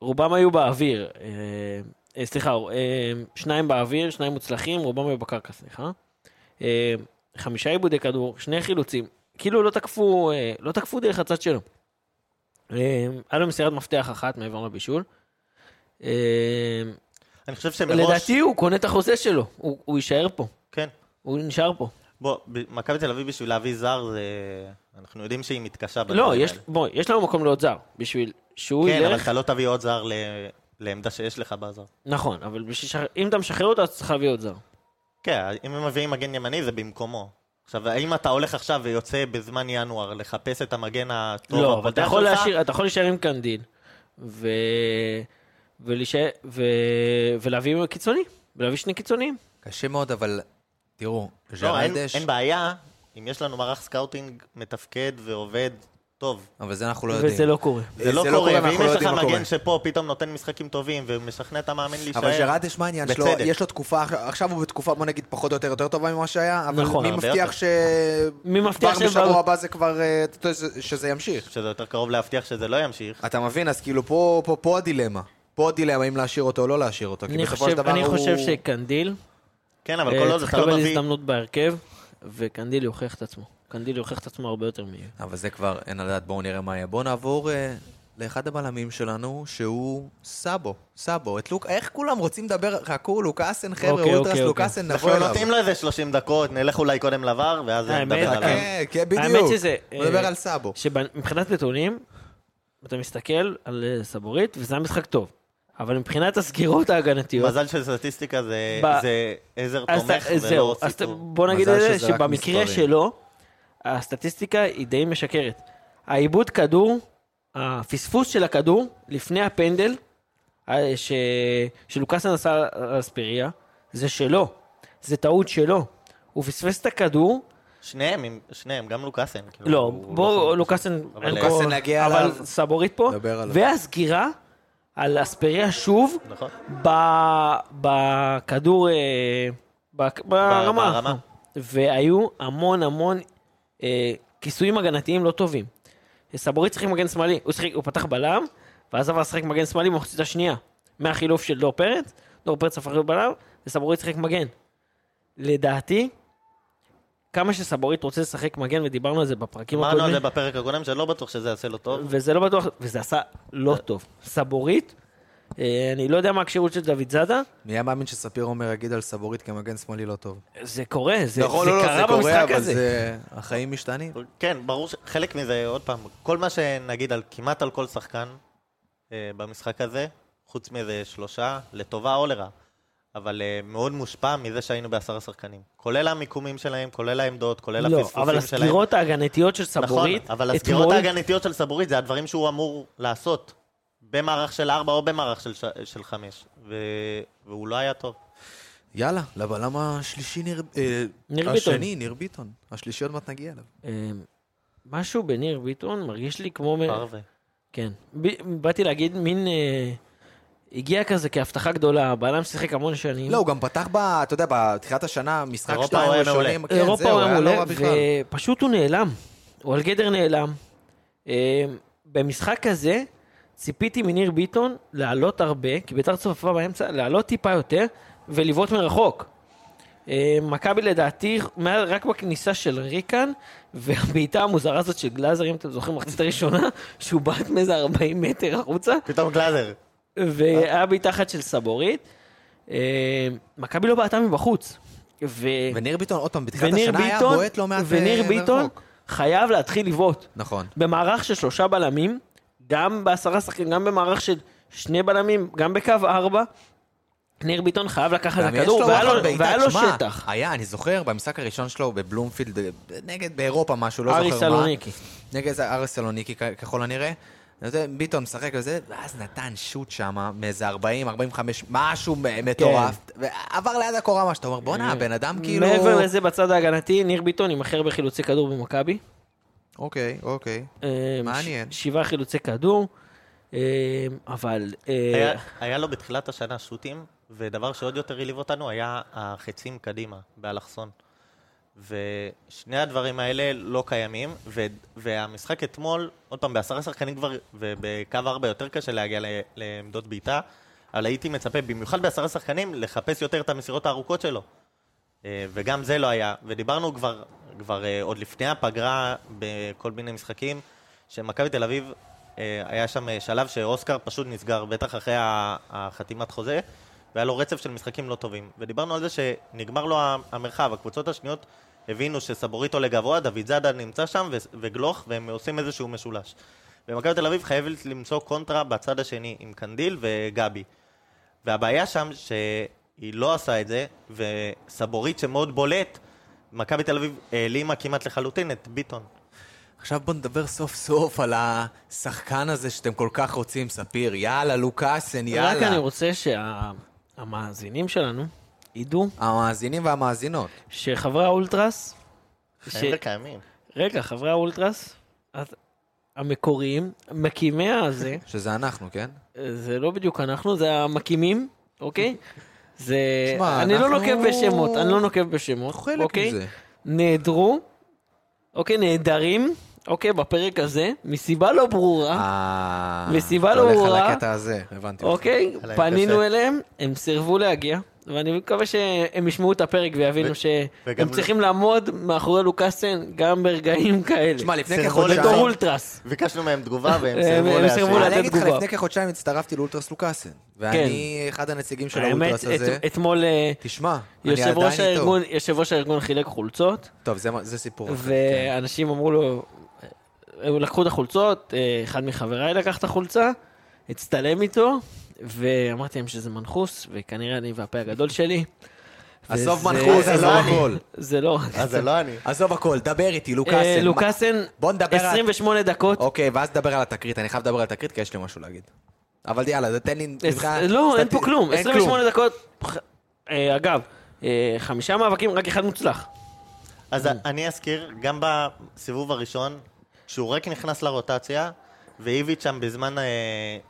רובם היו באוויר. אה, סליחה, שניים באוויר, שניים מוצלחים, רובם היו בקרקע, סליחה. חמישה עיבודי כדור, שני חילוצים. כאילו לא תקפו, לא תקפו דרך הצד שלו. היה לו מסירת מפתח אחת מעבר לבישול. אני חושב שמראש... לדעתי הוא קונה את החוזה שלו, הוא הוא יישאר פה, כן. הוא נשאר פה. בוא, מכבי תל אביב בשביל להביא זר, זה... אנחנו יודעים שהיא מתקשה לא, יש. בוא, יש לנו מקום לעוד זר, בשביל שהוא כן, אבל ילך, אתה לא תביא עוד זר ל- לעמדה שיש לך בזר. נכון, אבל בשביל שח... אם אתה משחרר אותו, אז צריך להביא עוד זר. כן, אם הם מביאים מגן ימני זה במקומו. עכשיו, האם אתה הולך עכשיו ויוצא בזמן ינואר לחפש את המגן הטוב לא, אבל אתה יכול? להשאיר, אתה יכול להישאר עם קנדיל, ו... ולהישאר, ו... ולהביא קיצוני, ולהביא שני קיצוניים. קשה מאוד, אבל תראו, לא, אין, ג'רלדש, אין בעיה אם יש לנו מערך סקאוטינג מתפקד ועובד טוב. אבל זה אנחנו לא יודעים. וזה לא קורה. זה לא זה קורה, ואם לא יש לך. מגן שפה פתאום נותן משחקים טובים ומשכנע את המאמן להישאר, אבל ג'רלדש, מה העניין שלו? בצדק. יש לו תקופה, עכשיו הוא בתקופה, בוא נגיד, פחות או יותר יותר טובה ממה שהיה, אבל נכון, מי מבטיח. ש... מי מבטיח כבר שהם- בשבוע הבא זה כבר, אה, שזה ימשיך. שזה יותר קרוב להבטיח שזה לא ימשיך. אתה מבין? אז כאילו פה, פה, פה הדילמה. פה הדילמה אם להשאיר אותו או לא להשאיר אותו, כי אני בסופו חושב, של דבר אני הוא... חושב שקנדיל כן, אבל אה, כל עוד צריך אתה לא לקבל מביא... הזדמנות בהרכב, וקנדיל יוכיח את עצמו. קנדיל יוכיח את עצמו הרבה יותר מ... אבל זה כבר אין לדעת, בואו נראה מה יהיה. בואו נעבור אה, לאחד הבלמים שלנו, שהוא סאבו. סאבו. את לוק... איך כולם רוצים לדבר? חכו, לוקאסן, חבר'ה, אוקיי, אולטרס, אוקיי, לוקאסן, נבוא אנחנו אליו. נותנים לו איזה 30 דקות, נלך אולי קודם לבר, ואז האמת, נדבר עליו. כן, כן, בדיוק. האמת שזה... נדבר אה, על סאבו. שמבחינת נתונים, אתה מסתכל על אה, סבורית, וזה היה משחק טוב. אבל מבחינת הסגירות ההגנתיות... מזל של סטטיסטיקה זה ב- זה עזר אז תומך ולא אז ת- סיפור. בוא נגיד את זה, שבמקרה מספרים. שלו, הסטטיסטיקה היא די משקרת. העיבוד כדור, הפספוס של הכדור לפני הפנדל, ש... שלוקאסן עשה על אספריה, זה שלו, זה טעות שלו. הוא פספס את הכדור, שניהם, עם- שניהם, גם לוקאסן. כאילו, לא, הוא בוא, חלוץ. לוקאסן, אבל אין לוקאסן פה- נגיע אבל. סבורית פה, נדבר עליו. והסגירה על אספריה שוב, נכון. בכדור, אה, ברמה. ברמה. והיו המון המון אה, כיסויים הגנתיים לא טובים. סבורית שיחק מגן שמאלי, הוא, שיחק, הוא פתח בלם, ואז עבר לשחק מגן שמאלי במחצית השנייה. מהחילוף של דור פרץ, דור פרץ הפך להיות בלם, וסבורית שיחק מגן. לדעתי, כמה שסבורית רוצה לשחק מגן, ודיברנו על זה בפרקים אמרנו על הקודמים, זה בפרק הקודם, שלא בטוח שזה יעשה לו טוב. וזה לא בטוח, וזה עשה לא טוב. סבורית, אה, אני לא יודע מה הכשירות של דוד זאדה, מי היה מאמין שספיר עומר יגיד על סבורית כמגן שמאלי לא טוב? זה קורה, זה, נכון, זה לא, לא, קרה זה קורה, במשחק אבל הזה. זה... החיים משתנים. כן, ברור שחלק מזה, עוד פעם, כל מה שנגיד על כמעט על כל שחקן אה, במשחק הזה, חוץ מאיזה שלושה, לטובה או לרעה, אבל אה, מאוד מושפע מזה שהיינו בעשרה שחקנים. כולל המיקומים שלהם, כולל העמדות, כולל לא, הפספוסים אבל שלהם. הסגירות ההגנתיות של סבורית, נכון, אבל הסגירות אתמול- ההגנתיות של סבורית זה הדברים שהוא אמור לעשות. במערך של ארבע או במערך של, ש... של חמש. ו... והוא לא היה טוב. יאללה, לבלם השלישי ניר... אה, ניר ביטון. השני, ניר ביטון. השלישי עוד מעט נגיע אליו. אה, משהו בניר ביטון מרגיש לי כמו... מ- פרווה. כן. ב- באתי להגיד מין... אה, הגיע כזה כהבטחה גדולה, בלם שיחק המון שנים. לא, הוא גם פתח ב... אתה יודע, בתחילת השנה, משחק אירופה שתיים הוא היה ראשונים. כן, אירופה זהו, הוא היה לא מעולה, רע בכלל. ופשוט הוא נעלם. הוא על גדר נעלם. אה, במשחק הזה ציפיתי מניר ביטון לעלות הרבה, כי ביתר צופפה באמצע, לעלות טיפה יותר ולבעוט מרחוק. אה, מכבי לדעתי, רק בכניסה של ריקן, והבעיטה המוזרה הזאת של גלאזר, אם אתם זוכרים, מחצית הראשונה, שהוא בעט מאיזה 40 מטר החוצה, פתאום גלאזר. והיה אחת של סבורית. אה, מכבי לא בעטה מבחוץ. ו... וניר ביטון, עוד פעם, בתחילת וניר השנה היה ביטון, בועט לא מעט וניר אה, ביטון מרחוק. חייב להתחיל לבעוט. נכון. במערך של שלושה בלמים, גם בעשרה שחקנים, גם במערך של שני בלמים, גם בקו ארבע, ניר ביטון חייב לקחת את הכדור, והיה לו- והיה לו שטח. היה, אני זוכר, במשחק הראשון שלו בבלומפילד, אה, נגד באירופה משהו, לא זוכר מה. אריס סלוניקי. נגד אריס סלוניקי ככל הנראה. ביטון משחק וזה, ואז נתן שוט שם מאיזה 40, 45, משהו מ- מטורף. ועבר ליד הקורה מה שאתה אומר, בואנה, הבן אדם כאילו... כן. מעבר לזה, בצד ההגנתי, ניר ביטון עם הכי הרבה חילוצי כדור במכבי. אוקיי, אוקיי. אה, מעניין. שבעה חילוצי כדור, אה, אבל... אה, היה, היה לו בתחילת השנה שוטים, ודבר שעוד יותר העליב אותנו היה החצים קדימה, באלכסון. ושני הדברים האלה לא קיימים, ו, והמשחק אתמול, עוד פעם, בעשרה שחקנים כבר, ובקו ארבע יותר קשה להגיע ל- לעמדות בעיטה, אבל הייתי מצפה, במיוחד בעשרה שחקנים, לחפש יותר את המסירות הארוכות שלו. אה, וגם זה לא היה. ודיברנו כבר, כבר אה, עוד לפני הפגרה בכל מיני משחקים, שמכבי תל אביב, אה, היה שם שלב שאוסקר פשוט נסגר, בטח אחרי החתימת חוזה, והיה לו רצף של משחקים לא טובים. ודיברנו על זה שנגמר לו המרחב, הקבוצות השניות הבינו שסבורית עולה גבוה, דוד זאדה נמצא שם ו- וגלוך, והם עושים איזשהו משולש. ומכבי תל אביב חייבת למצוא קונטרה בצד השני, עם קנדיל וגבי. והבעיה שם שהיא לא עשה את זה, וסבורית שמאוד בולט, מכבי תל אביב העלימה כמעט לחלוטין את ביטון. עכשיו בוא נדבר סוף סוף על השחקן הזה שאתם כל כך רוצים, ספיר. יאללה, לוקאסן, יאללה. רק אני רוצה שהמאזינים שלנו ידעו המאזינים והמאזינות. שחברי האולטרס, ש... חיים וקיימים. רגע, חברי האולטרס, אז המקוריים, מקימי הזה, שזה אנחנו, כן? זה לא בדיוק אנחנו, זה המקימים, אוקיי? זה... שמע, אני לא אנחנו- נוקב בשמות, אני לא נוקב בשמות, חלק אוקיי? מזה. נעדרו, אוקיי, נעדרים, אוקיי, בפרק הזה, מסיבה לא ברורה, אה... מסיבה אתה לא הולך ברורה. על הקטע הזה, הבנתי. אוקיי? פנינו קשה. אליהם, הם סירבו להגיע, ואני מקווה שהם ישמעו את הפרק ויבינו ו- שהם צריכים לעמוד מאחורי לוקאסן גם ברגעים כאלה. תשמע, לפני כחודשיים... בתור אולטרס. ביקשנו מהם תגובה והם הם- סירבו הם לתת אני אגיד לך. לפני כחודשיים הצטרפתי לאולטרס לוקאסן. ואני אחד הנציגים של האולטרס הזה. את- אתמול אה, תשמע, אני עדיין איתו. יושב ראש הארגון חילק חולצות, טוב, זה- סיפור אחר. כן. ואנשים אמרו לו, אה, לקחו את החולצות, אה, אחד מחבריי לקח את החולצה, הצטלם איתו, ואמרתי להם שזה מנחוס, וכנראה אני והפה הגדול שלי. עזוב מנחוס, זה עזוב לא אני. הכל. זה לא... אז זה לא אני. עזוב הכל, דבר איתי, אה, לוקאסן. לוקאסן, בוא נדבר על- 28 דקות. אוקיי, ואז נדבר על התקרית, אני חייב לדבר על התקרית כי יש לי משהו להגיד. אבל יאללה, תן לי... מבחינה לא, אין פה כלום. אין 28 דקות. אה, אגב, אה, חמישה מאבקים, רק אחד מוצלח. אז אני אזכיר, גם בסיבוב הראשון, כשהוא רק נכנס לרוטציה, ואיביץ' שם בזמן אה,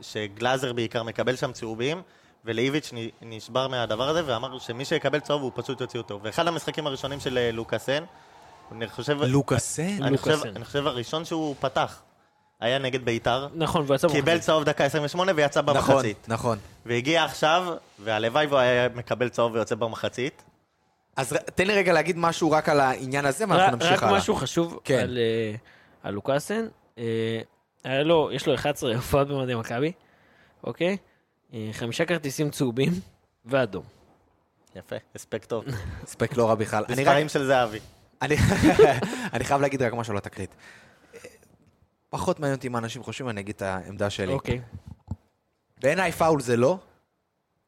שגלאזר בעיקר מקבל שם צהובים, ולאיביץ' נשבר מהדבר הזה, ואמר שמי שיקבל צהוב הוא פשוט יוציא אותו. ואחד המשחקים הראשונים של אה, לוקאסן, אני חושב... לוקאסן? אני חושב. אני חושב הראשון שהוא פתח. היה נגד ביתר, נכון, והוא יצא קיבל במחצית. צהוב דקה 28 ויצא נכון, במחצית. נכון. והגיע עכשיו, והלוואי והוא היה מקבל צהוב ויוצא במחצית. אז תן לי רגע להגיד משהו רק על העניין הזה, רק- ואנחנו נמשיך רק הלאה. משהו חשוב כן. על, אה, על לוקאסן. אה, היה לו, יש לו 11 הופעות במדי מכבי, אוקיי? אה, חמישה כרטיסים צהובים ואדום. יפה, הספק טוב. הספק לא רע בכלל. מספרים של זהבי. אני אני חייב להגיד רק משהו לתקרית. פחות מעניין אותי מה אנשים חושבים, אני אגיד את העמדה שלי. אוקיי. בעיניי פאול זה לא,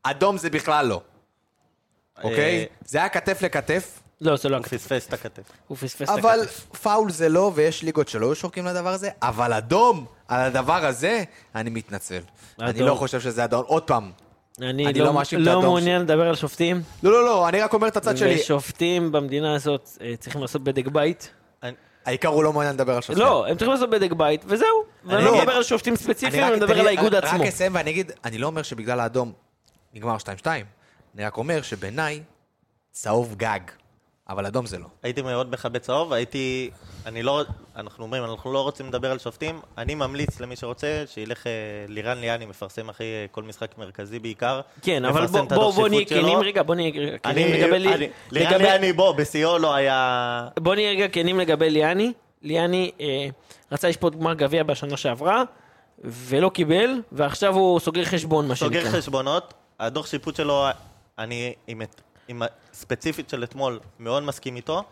אדום זה בכלל לא, אוקיי? אה, זה היה כתף לכתף, לא, זה לא הוא הכתף. פספס את הכתף. הוא פספס את אבל הכתף. פאול זה לא, ויש ליגות שלא היו שורקים לדבר הזה, אבל אדום על הדבר הזה, אני מתנצל. אני אדום. לא חושב שזה אדום. עוד פעם, אני אני לא, לא מאשים את לא האדום מעוניין לדבר על שופטים, לא, לא, לא, אני רק אומר את הצד שלי. ושופטים במדינה הזאת אה, צריכים לעשות בדק בית. העיקר הוא לא מעוניין לדבר על שופטים. לא, הם צריכים לעשות בדק בית, וזהו. ואני לא אגיד- מדבר על שופטים ספציפיים, רק- אני מדבר תן על לי- האיגוד רק עצמו. אסיים ואני אגיד, אני לא אומר שבגלל האדום נגמר 2-2, אני רק אומר שבעיניי צהוב גג, אבל אדום זה לא. הייתי מאוד מכבד צהוב, הייתי... אני לא... אנחנו אומרים, אנחנו לא רוצים לדבר על שופטים. אני ממליץ למי שרוצה, שילך... אה, לירן ליאני מפרסם אחרי אה, כל משחק מרכזי בעיקר. כן, אבל בוא- בוא בוא נהיה. כנים רגע, בוא נהיה כנים אני... לגבי... לי- אני- לירן לגבי- ליאני, בוא, בשיאו לא היה... בוא נהיה רגע כנים לגבי ליאני. ליאני אה, רצה לשפוט גמר גביע בשנה שעברה, ולא קיבל, ועכשיו הוא סוגר חשבון, מה שנקרא. סוגר חשבונות, הדוח שיפוט שלו, אני עם, את- עם הספציפית של אתמול מאוד מסכים איתו.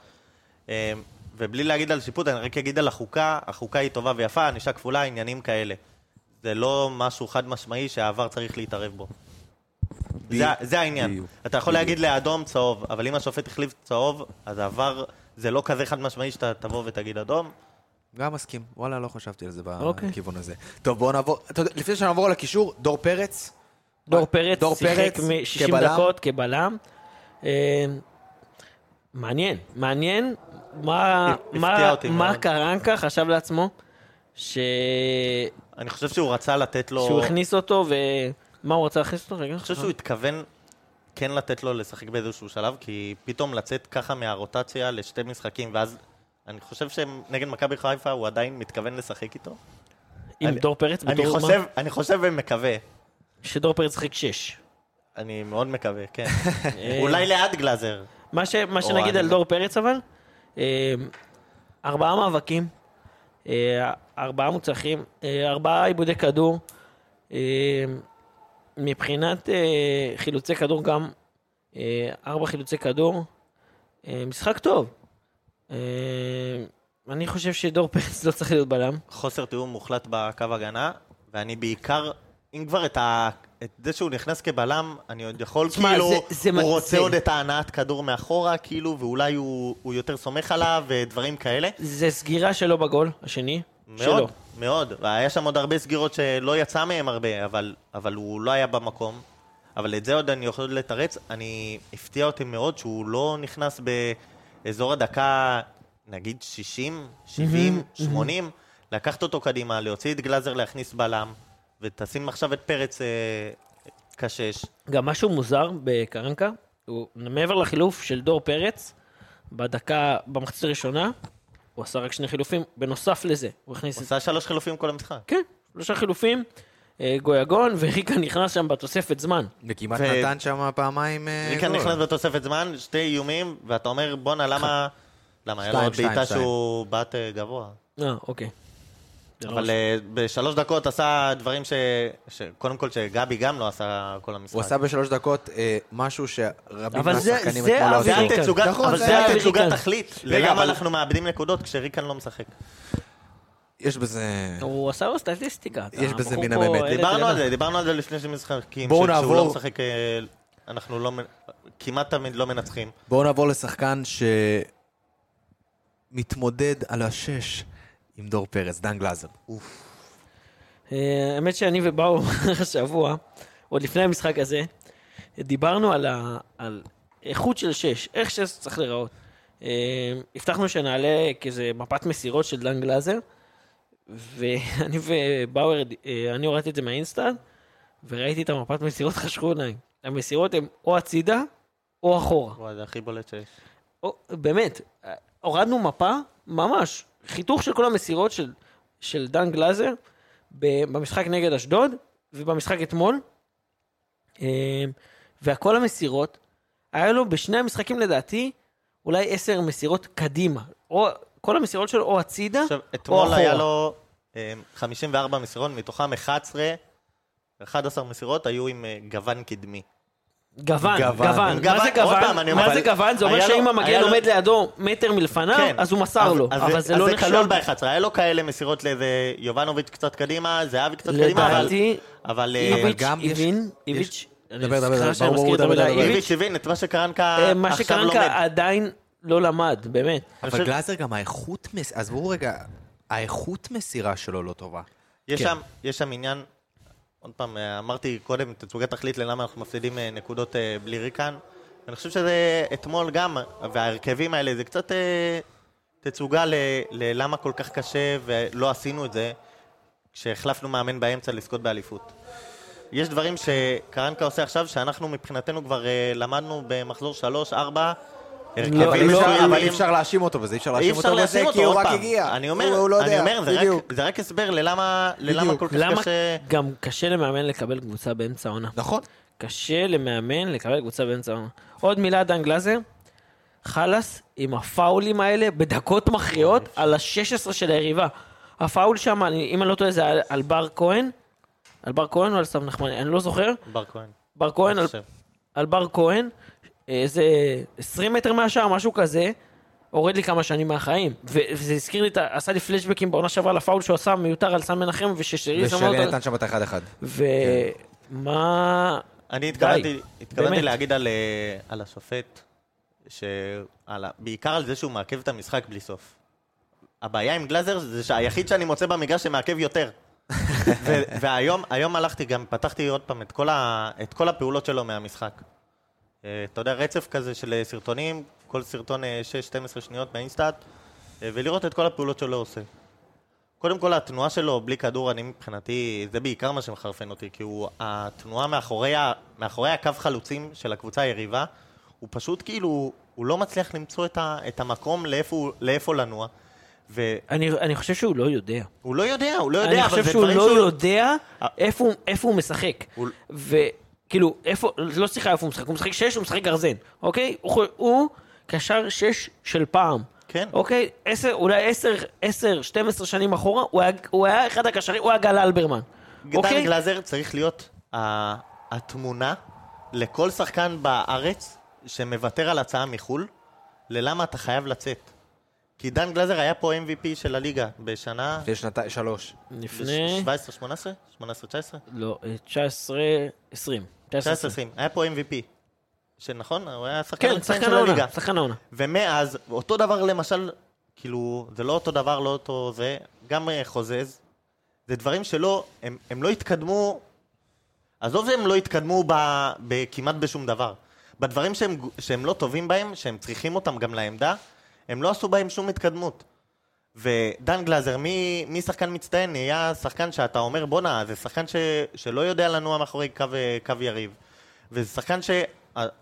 אה, ובלי להגיד על שיפוט, אני רק אגיד על החוקה, החוקה היא טובה ויפה, ענישה כפולה, עניינים כאלה. זה לא משהו חד משמעי שהעבר צריך להתערב בו. זה, זה העניין. בדיוק. אתה יכול להגיד לאדום צהוב, אבל אם השופט החליף צהוב, אז העבר זה לא כזה חד משמעי שאתה תבוא ותגיד אדום. גם מסכים, וואלה, לא חשבתי על זה אוקיי. בכיוון הזה. טוב, בואו נעבור, לפני שנעבור על הקישור, דור פרץ, דור פרץ דור שיחק פרץ מ-60 כבלם. דקות כבלם. אה, מעניין, מעניין מה. קרנקה חשב לעצמו, ש... אני חושב שהוא רצה לתת לו... שהוא הכניס אותו, ומה הוא רצה להכניס אותו? רגע. אני חושב שהוא התכוון כן לתת לו לשחק באיזשהו שלב, כי פתאום לצאת ככה מהרוטציה לשתי משחקים, ואז אני חושב שנגד מכבי חיפה הוא עדיין מתכוון לשחק איתו. עם אני- דור פרץ אני מה? חושב, אני חושב ומקווה. שדור פרץ שיחק 6. אני מאוד מקווה, כן. אולי ליד גלאזר. מה, ש, מה שנגיד על דור פרץ אבל, אה, ארבעה מאבקים, אה, ארבעה מוצלחים, אה, ארבעה עיבודי כדור. אה, מבחינת אה, חילוצי כדור גם, ארבע חילוצי כדור. משחק טוב. אני חושב שדור פרץ לא צריך להיות בלם. חוסר תיאום מוחלט בקו הגנה, ואני בעיקר, אם כבר את, ה... את זה שהוא נכנס כבלם, אני עוד יכול, תשמע, כאילו, זה- זה הוא מ- רוצה זה- עוד את ההנעת כדור מאחורה, כאילו, ואולי הוא, הוא יותר סומך עליו, ודברים כאלה. זה סגירה שלו בגול, השני. שלו. מאוד, מאוד. והיה שם עוד הרבה סגירות שלא יצא מהם הרבה, אבל, אבל הוא לא היה במקום. אבל את זה עוד אני יכול לתרץ. אני, הפתיע אותי מאוד שהוא לא נכנס באזור הדקה, נגיד 60, 70, 80, לקחת אותו קדימה, להוציא את גלאזר להכניס בלם, ותשים עכשיו את פרץ אה, קשש. גם משהו מוזר בקרנקה, הוא מעבר לחילוף של דור פרץ, בדקה, במחצית הראשונה, הוא עשה רק שני חילופים, בנוסף לזה, הוא הכניס... את- עושה שלוש חילופים כל המשחק. כן, שלושה חילופים, אה, גויגון, וריקה נכנס שם בתוספת זמן. וכמעט ו- נתן שם פעמיים אה, גול. נכנס בתוספת זמן, שתי איומים, ואתה אומר, בואנה, למה... למה, היה לו עוד בעיטה. שהוא בעט אה, גבוה. אה, אוקיי. אבל לא אה, בשלוש דקות עשה דברים ש... ש... קודם כל שגבי גם לא עשה כל המשחק. הוא עשה בשלוש דקות אה, משהו שרבים אבל זה- מהשחקנים זה אתמול לא עשו. נכון, אבל זה התצוגת. תכלית. למה אנחנו מאבדים נקודות כשריקן לא משחק? יש בזה... הוא עשה לו סטטיסטיקה. יש בזה מן. ילד דיברנו. על זה, דיברנו על זה לפני שני משחקים. בואו ש- כשהוא נעבור. לא משחק, אה, אנחנו לא... כמעט תמיד לא מנצחים. בואו נעבור לשחקן שמתמודד על השש עם דור פרץ, דן גלאזר. אה, האמת שאני ובאו השבוע, עוד לפני המשחק הזה, דיברנו על, ה... על איכות של שש, איך שש צריך להיראות. אה, הבטחנו שנעלה כזה מפת מסירות של דן גלאזר, ואני ובאואר, אה, אני הורדתי את זה מהאינסטנט, וראיתי את המפת מסירות חשכו עיניים. המסירות הן או הצידה או אחורה. וואי, זה הכי בולט שיש. או, באמת, הורדנו מפה, ממש, חיתוך של כל המסירות של של דן גלאזר במשחק נגד אשדוד ובמשחק אתמול. אה, והכל המסירות, היה לו בשני המשחקים לדעתי אולי עשר מסירות קדימה. או כל המסירות שלו או הצידה עכשיו, או אתמול היה אחורה. לו אה, 54 מסירות, מתוכם 11, 11 מסירות היו עם אה, גוון קדמי. גוון, גוון. מה זה גוון? מה זה גוון? זה אומר שאם המגן עומד לידו מטר מלפניו, כן. אז הוא מסר לו. אז אבל זה לא אז זה נחשב. כלול ב-11, היה לו כאלה מסירות לאיזה יובנוביץ' קצת קדימה, זהבי קצת קדימה, אבל... אה, איביץ', יש- איביץ', דבר, דבר, דבר, איביץ', הבין את מה שקרנקה אה, מה עכשיו שקרנקה לומד. עדיין לא למד, באמת. אבל גלאזר גם האיכות, מס- עזבו רגע, האיכות מסירה שלו לא טובה. יש כן. יש שם עניין, עוד פעם, אה, אמרתי קודם, תצוגת תכלית ללמה אנחנו מפסידים אה, נקודות אה, בלי ריקן. אני חושב שזה אתמול גם, וההרכבים האלה, זה קצת תצוגה ללמה כל כך קשה ולא עשינו את זה כשהחלפנו מאמן באמצע לזכות באליפות. יש דברים שקרנקה עושה עכשיו, שאנחנו מבחינתנו כבר למדנו במחזור 3-4, הרכבים לא, אבל אי אפשר- לא, אבל אי אפשר להאשים אותו בזה, אי אפשר להאשים אותו בזה, כי הוא רק. הגיע. אני אומר, הוא לא אני יודע, אומר, זה רק-. זה רק הסבר ללמה ללמה. כל כך למה קשה... גם קשה למאמן לקבל קבוצה באמצע העונה? נכון. קשה למאמן לקבל קבוצה באמצע העונה. עוד מילה, דן גלאזר, חלאס עם הפאולים האלה בדקות מכריעות על ה-16 של היריבה. הפאול שם, אם אני לא טועה, זה על- על בר כהן. על בר כהן או על סתיו נחמני? אני לא זוכר. בר כהן. בר כהן, על. על בר כהן, איזה 20 מטר מהשער, משהו כזה, הוריד לי כמה שנים מהחיים. וזה הזכיר לי, עשה לי פלשבקים בעונה שעברה לפאול שהוא עשה מיותר על סן מנחם, וששרי שם ושרי אותו. נתן שם את האחד אחד. ומה... אני התכוונתי. להגיד על, אה, על השופט, בעיקר על זה שהוא מעכב את המשחק בלי סוף. הבעיה עם גלאזר זה שהיחיד שאני מוצא במגרש שמעכב יותר. והיום היום הלכתי גם, פתחתי עוד פעם את כל, ה, את כל הפעולות שלו מהמשחק. אה, אתה יודע, רצף כזה של אה, סרטונים, כל סרטון אה, 6-12 שניות מהאינסטאט, אה, ולראות את כל הפעולות שלו עושה. קודם כל, התנועה שלו בלי כדור, אני מבחינתי, זה בעיקר מה שמחרפן אותי, כי הוא, התנועה מאחורי, מאחורי הקו חלוצים של הקבוצה היריבה, הוא פשוט כאילו, הוא לא מצליח למצוא את, ה, את המקום לאיפה, הוא- לאיפה לנוע. והוא אני, אני חושב שהוא לא יודע. לא יודע, הוא לא יודע, אני חושב שהוא לא שהוא... יודע אה. איפה הוא- איפה הוא משחק. הוא- וכאילו, איפה, לא סליחה איפה הוא משחק, הוא משחק שש, הוא משחק גרזן, אוקיי? הוא, הוא קשר שש של פעם. כן. אוקיי? עשר, אולי עשר, עשר, 12 שנים אחורה, הוא היה, הוא היה אחד הקשרים, הוא היה גל אלברמן. דן אוקיי? גלאזר צריך להיות ה- התמונה לכל שחקן בארץ שמוותר על הצעה מחו"ל, ללמה אתה חייב לצאת. כי דן גלאזר היה פה MVP של הליגה בשנה לפני שנתיים, שלוש. לפני... 17-18? 18-19? לא, אה, 19, 20. 19-20. היה פה MVP. שנכון? הוא היה שחקן כן, שחקן. העונה, שחקן העונה. ומאז, אותו דבר למשל, כאילו, זה לא אותו דבר, לא אותו זה, גם אה, חוזז, זה דברים שלא, הם, הם לא התקדמו, עזוב שהם לא התקדמו ב, ב, כמעט בשום דבר. בדברים שהם, שהם לא טובים בהם, שהם צריכים אותם גם לעמדה, הם לא עשו בהם שום התקדמות. ודן גלאזר, מי, מי שחקן מצטיין, נהיה שחקן שאתה אומר, בואנה, זה שחקן ש, שלא יודע לנוע מאחורי קו, קו יריב. וזה שחקן ש...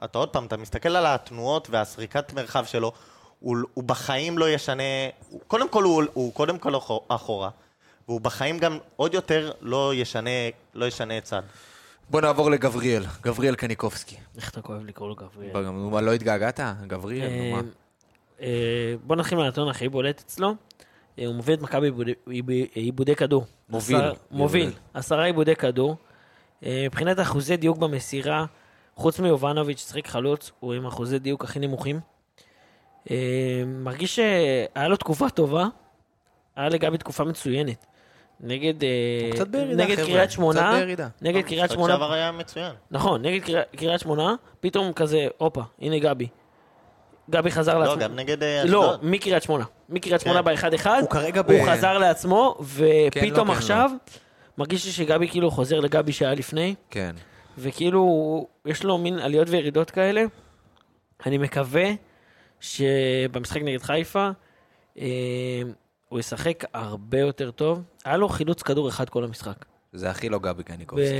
אתה עוד פעם, אתה מסתכל על התנועות והסריקת מרחב שלו, הוא, הוא בחיים לא ישנה... הוא, קודם כל הוא, הוא קודם כל אחור- אחורה, והוא בחיים גם עוד יותר לא ישנה, לא ישנה צד. בוא נעבור לגבריאל, גבריאל קניקובסקי. איך אתה כואב לקרוא לו גבריאל. גם, מה, לא התגעגעת? גבריאל, נו מה? אה, אה, בוא נתחיל מהנתון הכי בולט אצלו. אה, הוא מוביל את מכבי עיבודי כדור. מוביל. עשר- מוביל. עשרה עיבודי כדור. אה, מבחינת אחוזי דיוק במסירה, חוץ מיובנוביץ', ששיחק חלוץ, הוא עם אחוזי דיוק הכי נמוכים. אה, מרגיש שהיה לו תקופה טובה, היה לגבי תקופה מצוינת. נגד, נגד. קריית שמונה. נגד קריית שמונה, שעבר היה מצוין. נכון, נגד קריית שמונה, פתאום כזה, הופה, הנה גבי. גבי חזר לא, לעצמו. גם נגד אה, לא, אשדוד. מקריית שמונה. מקריית שמונה כן. באחד אחד, הוא כרגע ב- הוא חזר לעצמו, ופתאום לא, כן, עכשיו, מרגיש לי שגבי כאילו חוזר לגבי שהיה לפני, כן. וכאילו, יש לו מין עליות וירידות כאלה. אני מקווה שבמשחק נגד חיפה, אה, הוא ישחק הרבה יותר טוב. היה לו חילוץ כדור אחד כל המשחק. זה הכי לא גבי קניקובסקי.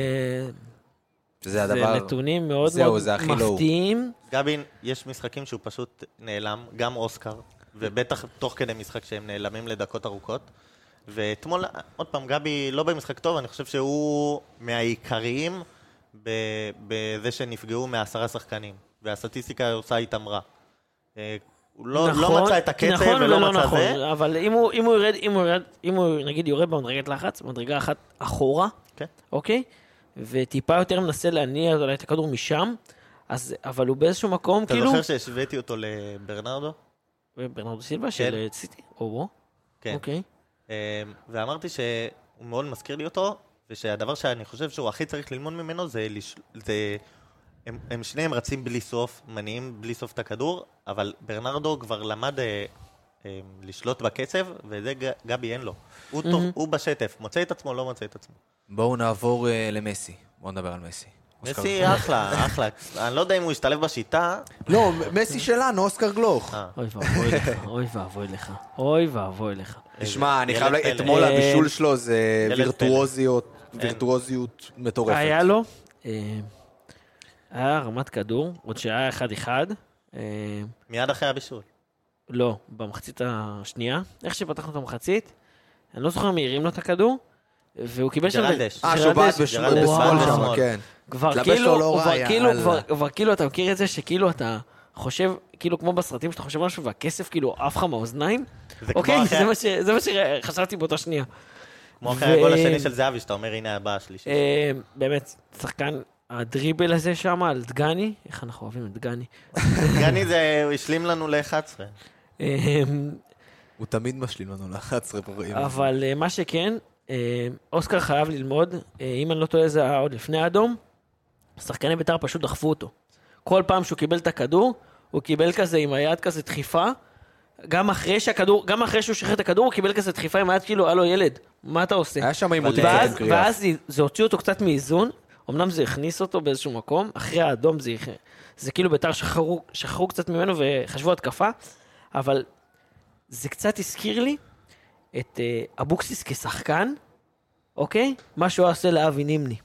זה הדבר... נתונים מאוד זהו, מאוד זה לא. מפתיעים. גבין, יש משחקים שהוא פשוט נעלם, גם אוסקר, ובטח תוך כדי משחק שהם נעלמים לדקות ארוכות. ואתמול, עוד פעם, גבי לא במשחק טוב, אני חושב שהוא מהעיקריים בזה שנפגעו מעשרה שחקנים, והסטטיסטיקה עושה איתם רע. אה, הוא לא, לא מצא את הקצב נכון ולא ולא מצא נכון, זה. אבל אם הוא, אם הוא ירד, אם הוא ירד, אם הוא נגיד יורד במדרגת לחץ, מדרגה אחת אחורה, כן. אוקיי? וטיפה יותר מנסה להניע אולי את הכדור משם, אז, אבל הוא באיזשהו מקום, אתה כאילו... זוכר שהשוויתי אותו לברנרדו? ברנרדו סילבה של אה, סיטי? או כן. אוקיי. אה, ואמרתי שהוא מאוד מזכיר לי אותו, ושהדבר שאני חושב שהוא הכי צריך ללמוד ממנו זה... לש... זה... הם, הם שניהם רצים בלי סוף, מניעים בלי סוף את הכדור, אבל ברנרדו כבר למד אה, לשלוט בקצב, וזה גבי אין לו. הוא, טוב, הוא בשטף, מוצא את עצמו, לא מוצא את עצמו. בואו נעבור אה, למסי. בואו נדבר על מסי. מסי. אחלה, אחלה. אני לא יודע אם הוא ישתלב בשיטה. לא, מסי שלנו, אוסקר גלוך. אה, אוי ואבוי לך, אוי ואבוי לך, אוי ואבוי לך. תשמע, אני חייב להגיד. אתמול אה, הבישול שלו זה וירטואוזיות, וירטואוזיות מטורפת. היה לו, היה רמת כדור, עוד שהיה אחד-אחד, אה, מיד אחרי הבישול. לא, במחצית השנייה, איך שפתחנו את המחצית, אני לא זוכר מי הרים לו את הכדור, והוא קיבל שם... ג'רלדש. אה, שהוא בעט בשמאל שם, בשמאל. כן. כבר כאילו, לו לא כבר כאילו. כבר- כאילו, אתה מכיר את זה שכאילו אתה חושב, כאילו כמו בסרטים שאתה חושב משהו והכסף כאילו עף לך מהאוזניים? אוקיי, זה מה ש- זה מה שחשבתי באותה שנייה. כמו אחרי הגול השני של זהבי, שאתה אומר, הנה הבא השלישי. אה, באמת, שחקן, הדריבל הזה שם על דגני, איך אנחנו אוהבים את דגני. גני זה, הוא השלים לנו ל-11. אה, הוא תמיד משלים לנו ל-11 פורעים. אבל אה, מה שכן, אה, אוסקר חייב ללמוד, אה, אם אני לא טועה זה היה עוד לפני האדום, שחקני בית"ר פשוט דחפו אותו. כל פעם שהוא קיבל את הכדור, הוא קיבל כזה עם היד כזה דחיפה. גם אחרי שהכדור, גם אחרי שהוא שחרר את הכדור, הוא קיבל כזה דחיפה עם היד כאילו, הלו ילד, מה אתה עושה? היה שם עימות עם ואז. ואז זה- זה הוציא אותו קצת מאיזון, אמנם זה הכניס אותו באיזשהו מקום, אחרי האדום זה, זה כאילו בית"ר שחררו, שחררו קצת ממנו וחשבו התקפה, אבל זה קצת הזכיר לי את אה, אבוקסיס כשחקן, אוקיי? מה שהוא עושה לאבי נימני.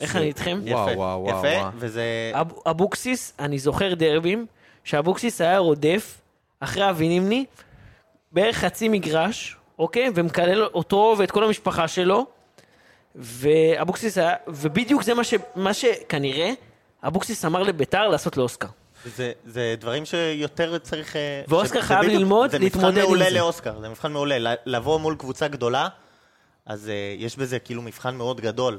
איך אני איתכם? וואו, יפה, וואו, וואו, יפה. וזה... אב, אבוקסיס, אני זוכר דרבים, שאבוקסיס היה רודף אחרי אבי נימני בערך חצי מגרש, אוקיי? ומקלל אותו ואת כל המשפחה שלו. ואבוקסיס היה, ובדיוק זה מה, ש, מה שכנראה אבוקסיס אמר לביתר לעשות לאוסקר. זה, זה דברים שיותר צריך... אה, ואוסקר זה חייב בדיוק- ללמוד להתמודד עם זה מבחן מעולה זה. לאוסקר, זה מבחן מעולה. ל- לבוא מול קבוצה גדולה, אז uh, יש בזה כאילו מבחן מאוד גדול.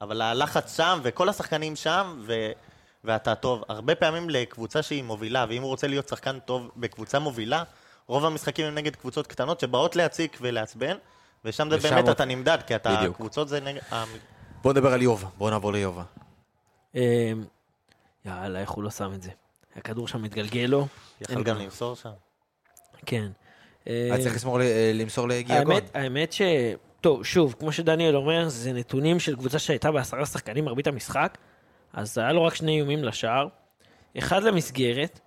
אבל הלחץ שם, וכל השחקנים שם, ו... ואתה טוב. הרבה פעמים לקבוצה שהיא מובילה, ואם הוא רוצה להיות שחקן טוב בקבוצה מובילה, רוב המשחקים הם נגד קבוצות קטנות שבאות להציק ולעצבן, ושם זה באמת עוד- אתה נמדד, כי אתה... בדיוק. קבוצות זה נגד... ה- בואו נדבר על יובה. בואו נעבור ליובה. אה, יאללה, איך הוא לא שם את זה? הכדור שם מתגלגל לו. אין גם. למסור שם. כן. אה, היה צריך לשמור ל- אה, למסור לגיאגון. האמת, האמת ש... טוב, שוב, כמו שדניאל אומר, זה נתונים של קבוצה שהייתה בעשרה שחקנים מרבית המשחק, אז היה לו רק שני איומים לשער, אחד למסגרת,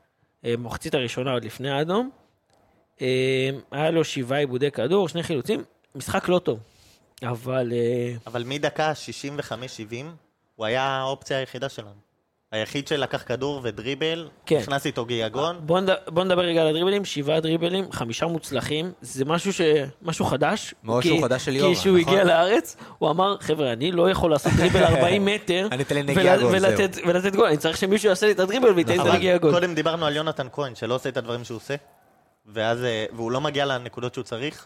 אה, מחצית הראשונה עוד לפני האדום, אה, היה לו שבעה עיבודי כדור, שני חילוצים, משחק לא טוב, אבל אה, אבל מדקה 65-70, הוא היה האופציה היחידה שלנו. היחיד שלקח כדור ודריבל, כן. נכנס איתו גיאגון. בוא, נד... בוא נדבר רגע על הדריבלים, שבעה דריבלים, חמישה מוצלחים, זה משהו, ש... משהו חדש. משהו כי... חדש של ליאורה, כי כשהוא נכון? הגיע לארץ, הוא אמר, חבר'ה, אני לא יכול לעשות דריבל 40 מטר, ולתת, ולתת גול, אני צריך שמישהו יעשה לי את הדריבל וייתן לי גול. קודם דיברנו על יונתן כהן, שלא עושה את הדברים שהוא עושה, ואז, אה, והוא לא מגיע לנקודות שהוא צריך,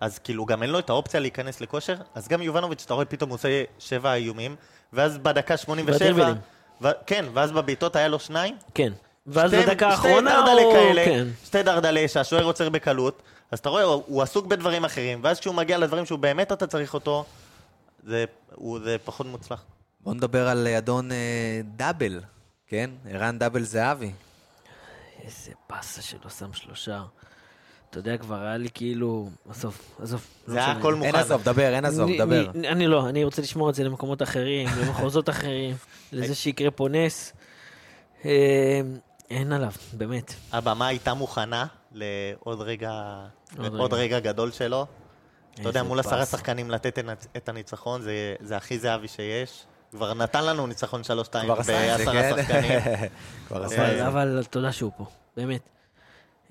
אז כאילו גם אין לו את האופציה להיכנס לכושר, אז גם יובנוביץ', אתה רואה, פתאום הוא עושה שבע איומים, ואז בדקה 87, בדריבלים. ו... כן, ואז בבעיטות היה לו שניים, כן. ואז שתי- בדקה שתי האחרונה, דרדלה הוא... כאלה, כן. שתי דרדלה שהשוער עוצר בקלות, אז אתה רואה, הוא, הוא עסוק בדברים אחרים, ואז כשהוא מגיע לדברים שהוא באמת אתה צריך אותו, זה, הוא, זה פחות מוצלח. בואו נדבר על אדון אה, דאבל, כן? ערן דאבל זהבי. איזה באסה שלא שם שלושה. אתה יודע, כבר היה לי כאילו... עזוב, עזוב. לא זה היה. הכל מוכן. אין עזוב, דבר, אין עזוב, אני- דבר. אני- לא, אני רוצה לשמור את זה למקומות אחרים, למחוזות אחרים, לזה שיקרה פה נס. אה, אין עליו, באמת. הבמה הייתה מוכנה לעוד רגע, עוד רגע. רגע גדול שלו. אתה יודע, מול עשרה. שחקנים לתת את- הניצחון, זה, זה הכי זהבי שיש. כבר נתן לנו ניצחון 3-2 כבר עשה את זה, בעשרה? שחקנים. כבר עשה אבל, את זה. אבל תודה שהוא פה, באמת.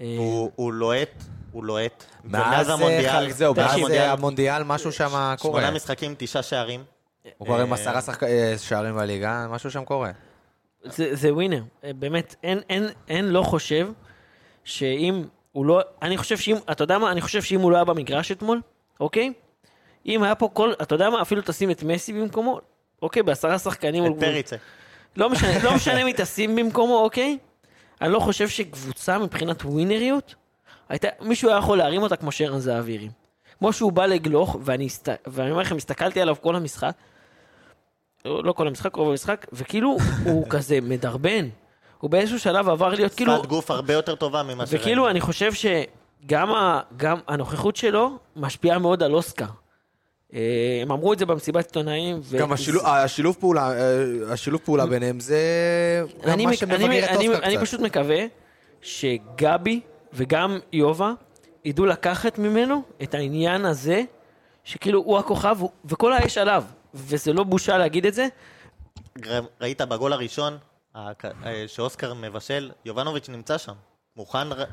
אה, הוא לוהט, הוא לוהט. מאז המונדיאל, זהו, מאז המונדיאל, משהו שם קורה. שמונה משחקים, תשעה שערים. הוא כבר עם אה, עשרה אה, שערים בליגה, משהו שם קורה. זה, ווינר, באמת, אין, לא חושב שאם הוא לא, אני חושב שאם, אתה יודע מה, אני חושב שאם הוא לא היה במגרש אתמול, אוקיי? אם היה פה כל, אתה יודע מה, אפילו תשים את מסי במקומו, אוקיי, בעשרה שחקנים, את פריצה. לא משנה, לא משנה מי תשים במקומו, אוקיי? אני לא חושב שקבוצה מבחינת ווינריות, הייתה, מישהו היה יכול להרים אותה כמו שרן זהבי הרים. כמו שהוא בא לגלוך, ואני, הסת... ואני אומר לכם, הסתכלתי עליו כל המשחק, לא לא כל המשחק, רוב המשחק, וכאילו הוא כזה מדרבן. הוא באיזשהו שלב עבר להיות כאילו, שפת גוף הרבה יותר טובה ממה שראינו. וכאילו אני חושב שגם ה... גם הנוכחות שלו משפיעה מאוד על אוסקר. אה, הם אמרו את זה במסיבת עיתונאים. ו- גם השילוב- השילוב פעולה, אה, השילוב פעולה ביניהם זה אני, מה שמבגר את. פשוט מקווה שגבי וגם יובה ידעו לקחת ממנו את העניין הזה, שכאילו הוא הכוכב וכל האש עליו, וזה לא בושה להגיד את זה. ראית בגול הראשון, אה, שאוסקר מבשל, יובנוביץ' נמצא שם.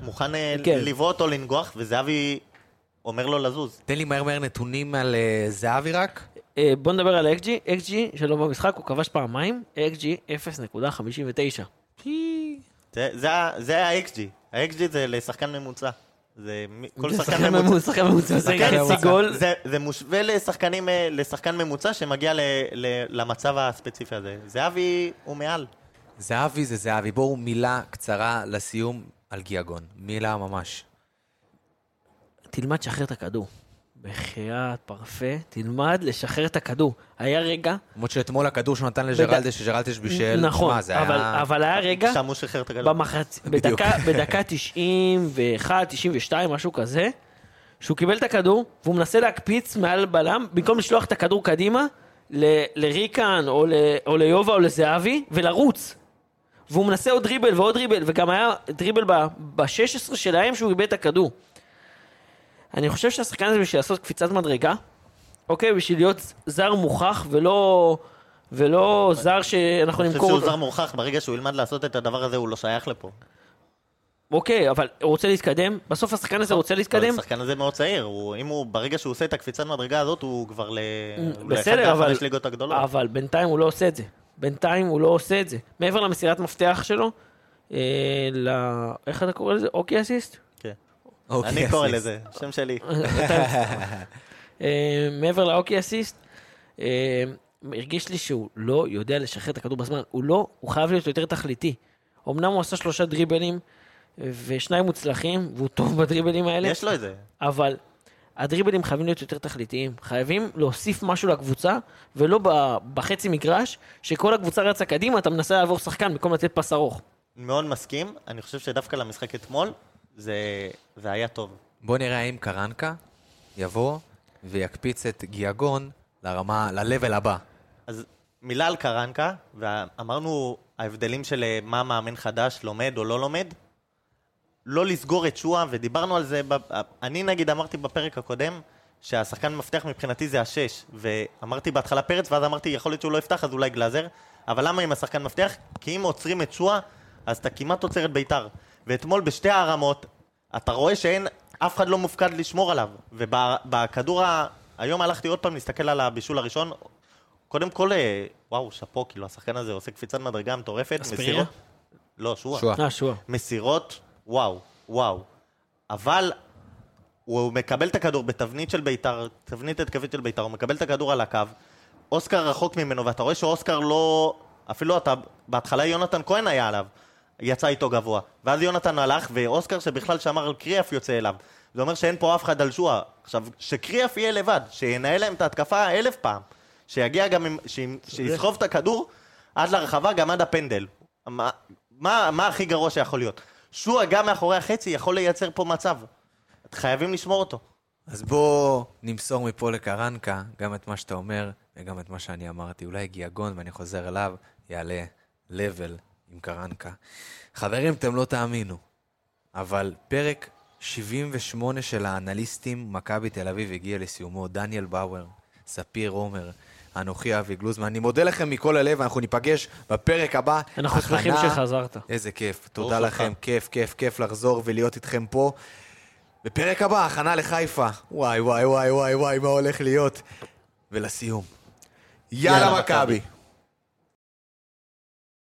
מוכן כן. לבעוט או לנגוח, וזהבי אומר לו לזוז. תן לי מהר מהר נתונים על אה, זהבי רק. אה, בוא נדבר על ה-XG, XG שלו במשחק, הוא כבש פעמיים, XG 0.59. זה- זה זה ה-XG. ה-XG זה לשחקן ממוצע. זה כל שחקן ממוצע. ממוצע, שחקן ממוצע, זה חצי גול. זה, זה מושווה לשחקנים, אה, לשחקן ממוצע שמגיע ל, ל, למצב הספציפי הזה. זהבי הוא מעל. זהבי זה זהבי. בואו מילה קצרה לסיום על גיאגון. מילה ממש. תלמד לשחרר את הכדור. בחייאת פרפה, תלמד לשחרר את הכדור. היה רגע, למרות שאתמול הכדור שהוא נתן לג'רלדש, שג'רלדש בישל, נכון, שמע, זה אבל, היה... אבל היה רגע, שם הוא שחרר את הגדול. במחצ... בדיוק. בדקה, בדקה 91, 92, משהו כזה, שהוא קיבל את הכדור, והוא מנסה להקפיץ מעל בלם, במקום לשלוח את הכדור קדימה, ל... לריקן, או, ל... או ליובה, או לזהבי, ולרוץ. והוא מנסה עוד דריבל ועוד דריבל, וגם היה דריבל ב-16 שלהם שהוא איבד את הכדור. אני חושב שהשחקן הזה בשביל לעשות קפיצת מדרגה, אוקיי, בשביל להיות זר מוכח ולא, ולא זר שאנחנו אני חושב נמכור שהוא. זר מורחק, ברגע שהוא ילמד לעשות את הדבר הזה, הוא לא שייך לפה. אוקיי, אבל הוא רוצה להתקדם? בסוף השחקן הזה רוצה להתקדם? אבל השחקן הזה מאוד צעיר, הוא, אם הוא, ברגע שהוא עושה את הקפיצת מדרגה הזאת, הוא כבר ל... בסדר, אבל, ליגות הגדולות. אבל בינתיים הוא לא עושה את זה. בינתיים הוא לא עושה את זה. מעבר למסירת מפתח שלו, אה, ל... איך אתה קורא לזה? אוקי אסיסט? אוקיי, אני קורא לזה, שם שלי. אה, מעבר לאוקי אסיסט, אה, הרגיש לי שהוא לא יודע לשחרר את הכדור בזמן. הוא לא, הוא חייב להיות יותר תכליתי. אמנם הוא עשה שלושה דריבלים ושניים מוצלחים, והוא טוב בדריבלים האלה, יש לו את זה. אבל הדריבלים חייבים להיות יותר תכליתיים. חייבים להוסיף משהו לקבוצה, ולא בחצי מגרש, שכל הקבוצה רצה קדימה, אתה מנסה לעבור שחקן במקום לתת פס ארוך. מאוד מסכים, אני חושב שדווקא למשחק אתמול, זה, זה היה טוב. בואו נראה האם קרנקה יבוא ויקפיץ את גיאגון לרמה, ל-level הבא. אז מילה על קרנקה, ואמרנו ההבדלים של אה, מה מאמן חדש לומד או לא לומד. לא לסגור את שואה, ודיברנו על זה, ב- אני נגיד אמרתי בפרק הקודם, שהשחקן מפתח מבחינתי זה השש, ואמרתי בהתחלה פרץ, ואז אמרתי יכול להיות שהוא לא יפתח, אז אולי גלאזר, אבל למה עם השחקן מפתח? כי אם עוצרים את שואה, אז אתה כמעט עוצר את ביתר. ואתמול בשתי הרמות, אתה רואה שאין, אף אחד לא מופקד לשמור עליו. ובכדור ה... היום הלכתי עוד פעם להסתכל על הבישול הראשון, קודם כל, אה, וואו, שאפו, כאילו, השחקן הזה עושה קפיצת מדרגה מטורפת. מסירות- לא, שועה. שועה. אה, שועה. מסירות, וואו, וואו. אבל הוא מקבל את הכדור בתבנית של בית"ר, תבנית התקפית של בית"ר, הוא מקבל את הכדור על הקו, אוסקר רחוק ממנו, ואתה רואה שאוסקר לא... אפילו אתה, בהתחלה יונתן כהן היה עליו, יצא איתו גבוה. ואז יונתן הלך, ואוסקר שבכלל שמר על קריאף יוצא אליו. זה אומר שאין פה אף אחד על שועה. עכשיו, שקריאף יהיה לבד, שינהל להם את ההתקפה אלף פעם, שיגיע גם, עם, שימ- שיסחוב את הכדור עד לרחבה, גם עד הפנדל. מה, מה, מה הכי גרוע שיכול להיות? שועה גם מאחורי החצי יכול לייצר פה מצב. חייבים לשמור אותו. אז בואו נמסור מפה לקרנקה גם את מה שאתה אומר וגם את מה שאני אמרתי. אולי גיאגון, ואני חוזר אליו, יעלה level עם קרנקה. חברים, אתם לא תאמינו, אבל פרק 78 של האנליסטים, מכבי תל אביב הגיע לסיומו. דניאל באואר, ספיר עומר אנוכי אבי גלוזמן. אני מודה לכם מכל הלב, אנחנו ניפגש בפרק הבא. אנחנו שמחים שחזרת. איזה כיף, תודה לכם, לך. כיף, כיף, כיף לחזור ולהיות איתכם פה. בפרק הבא, הכנה לחיפה. וואי, וואי, וואי, וואי, וואי, מה הולך להיות. ולסיום. יאללה מכבי.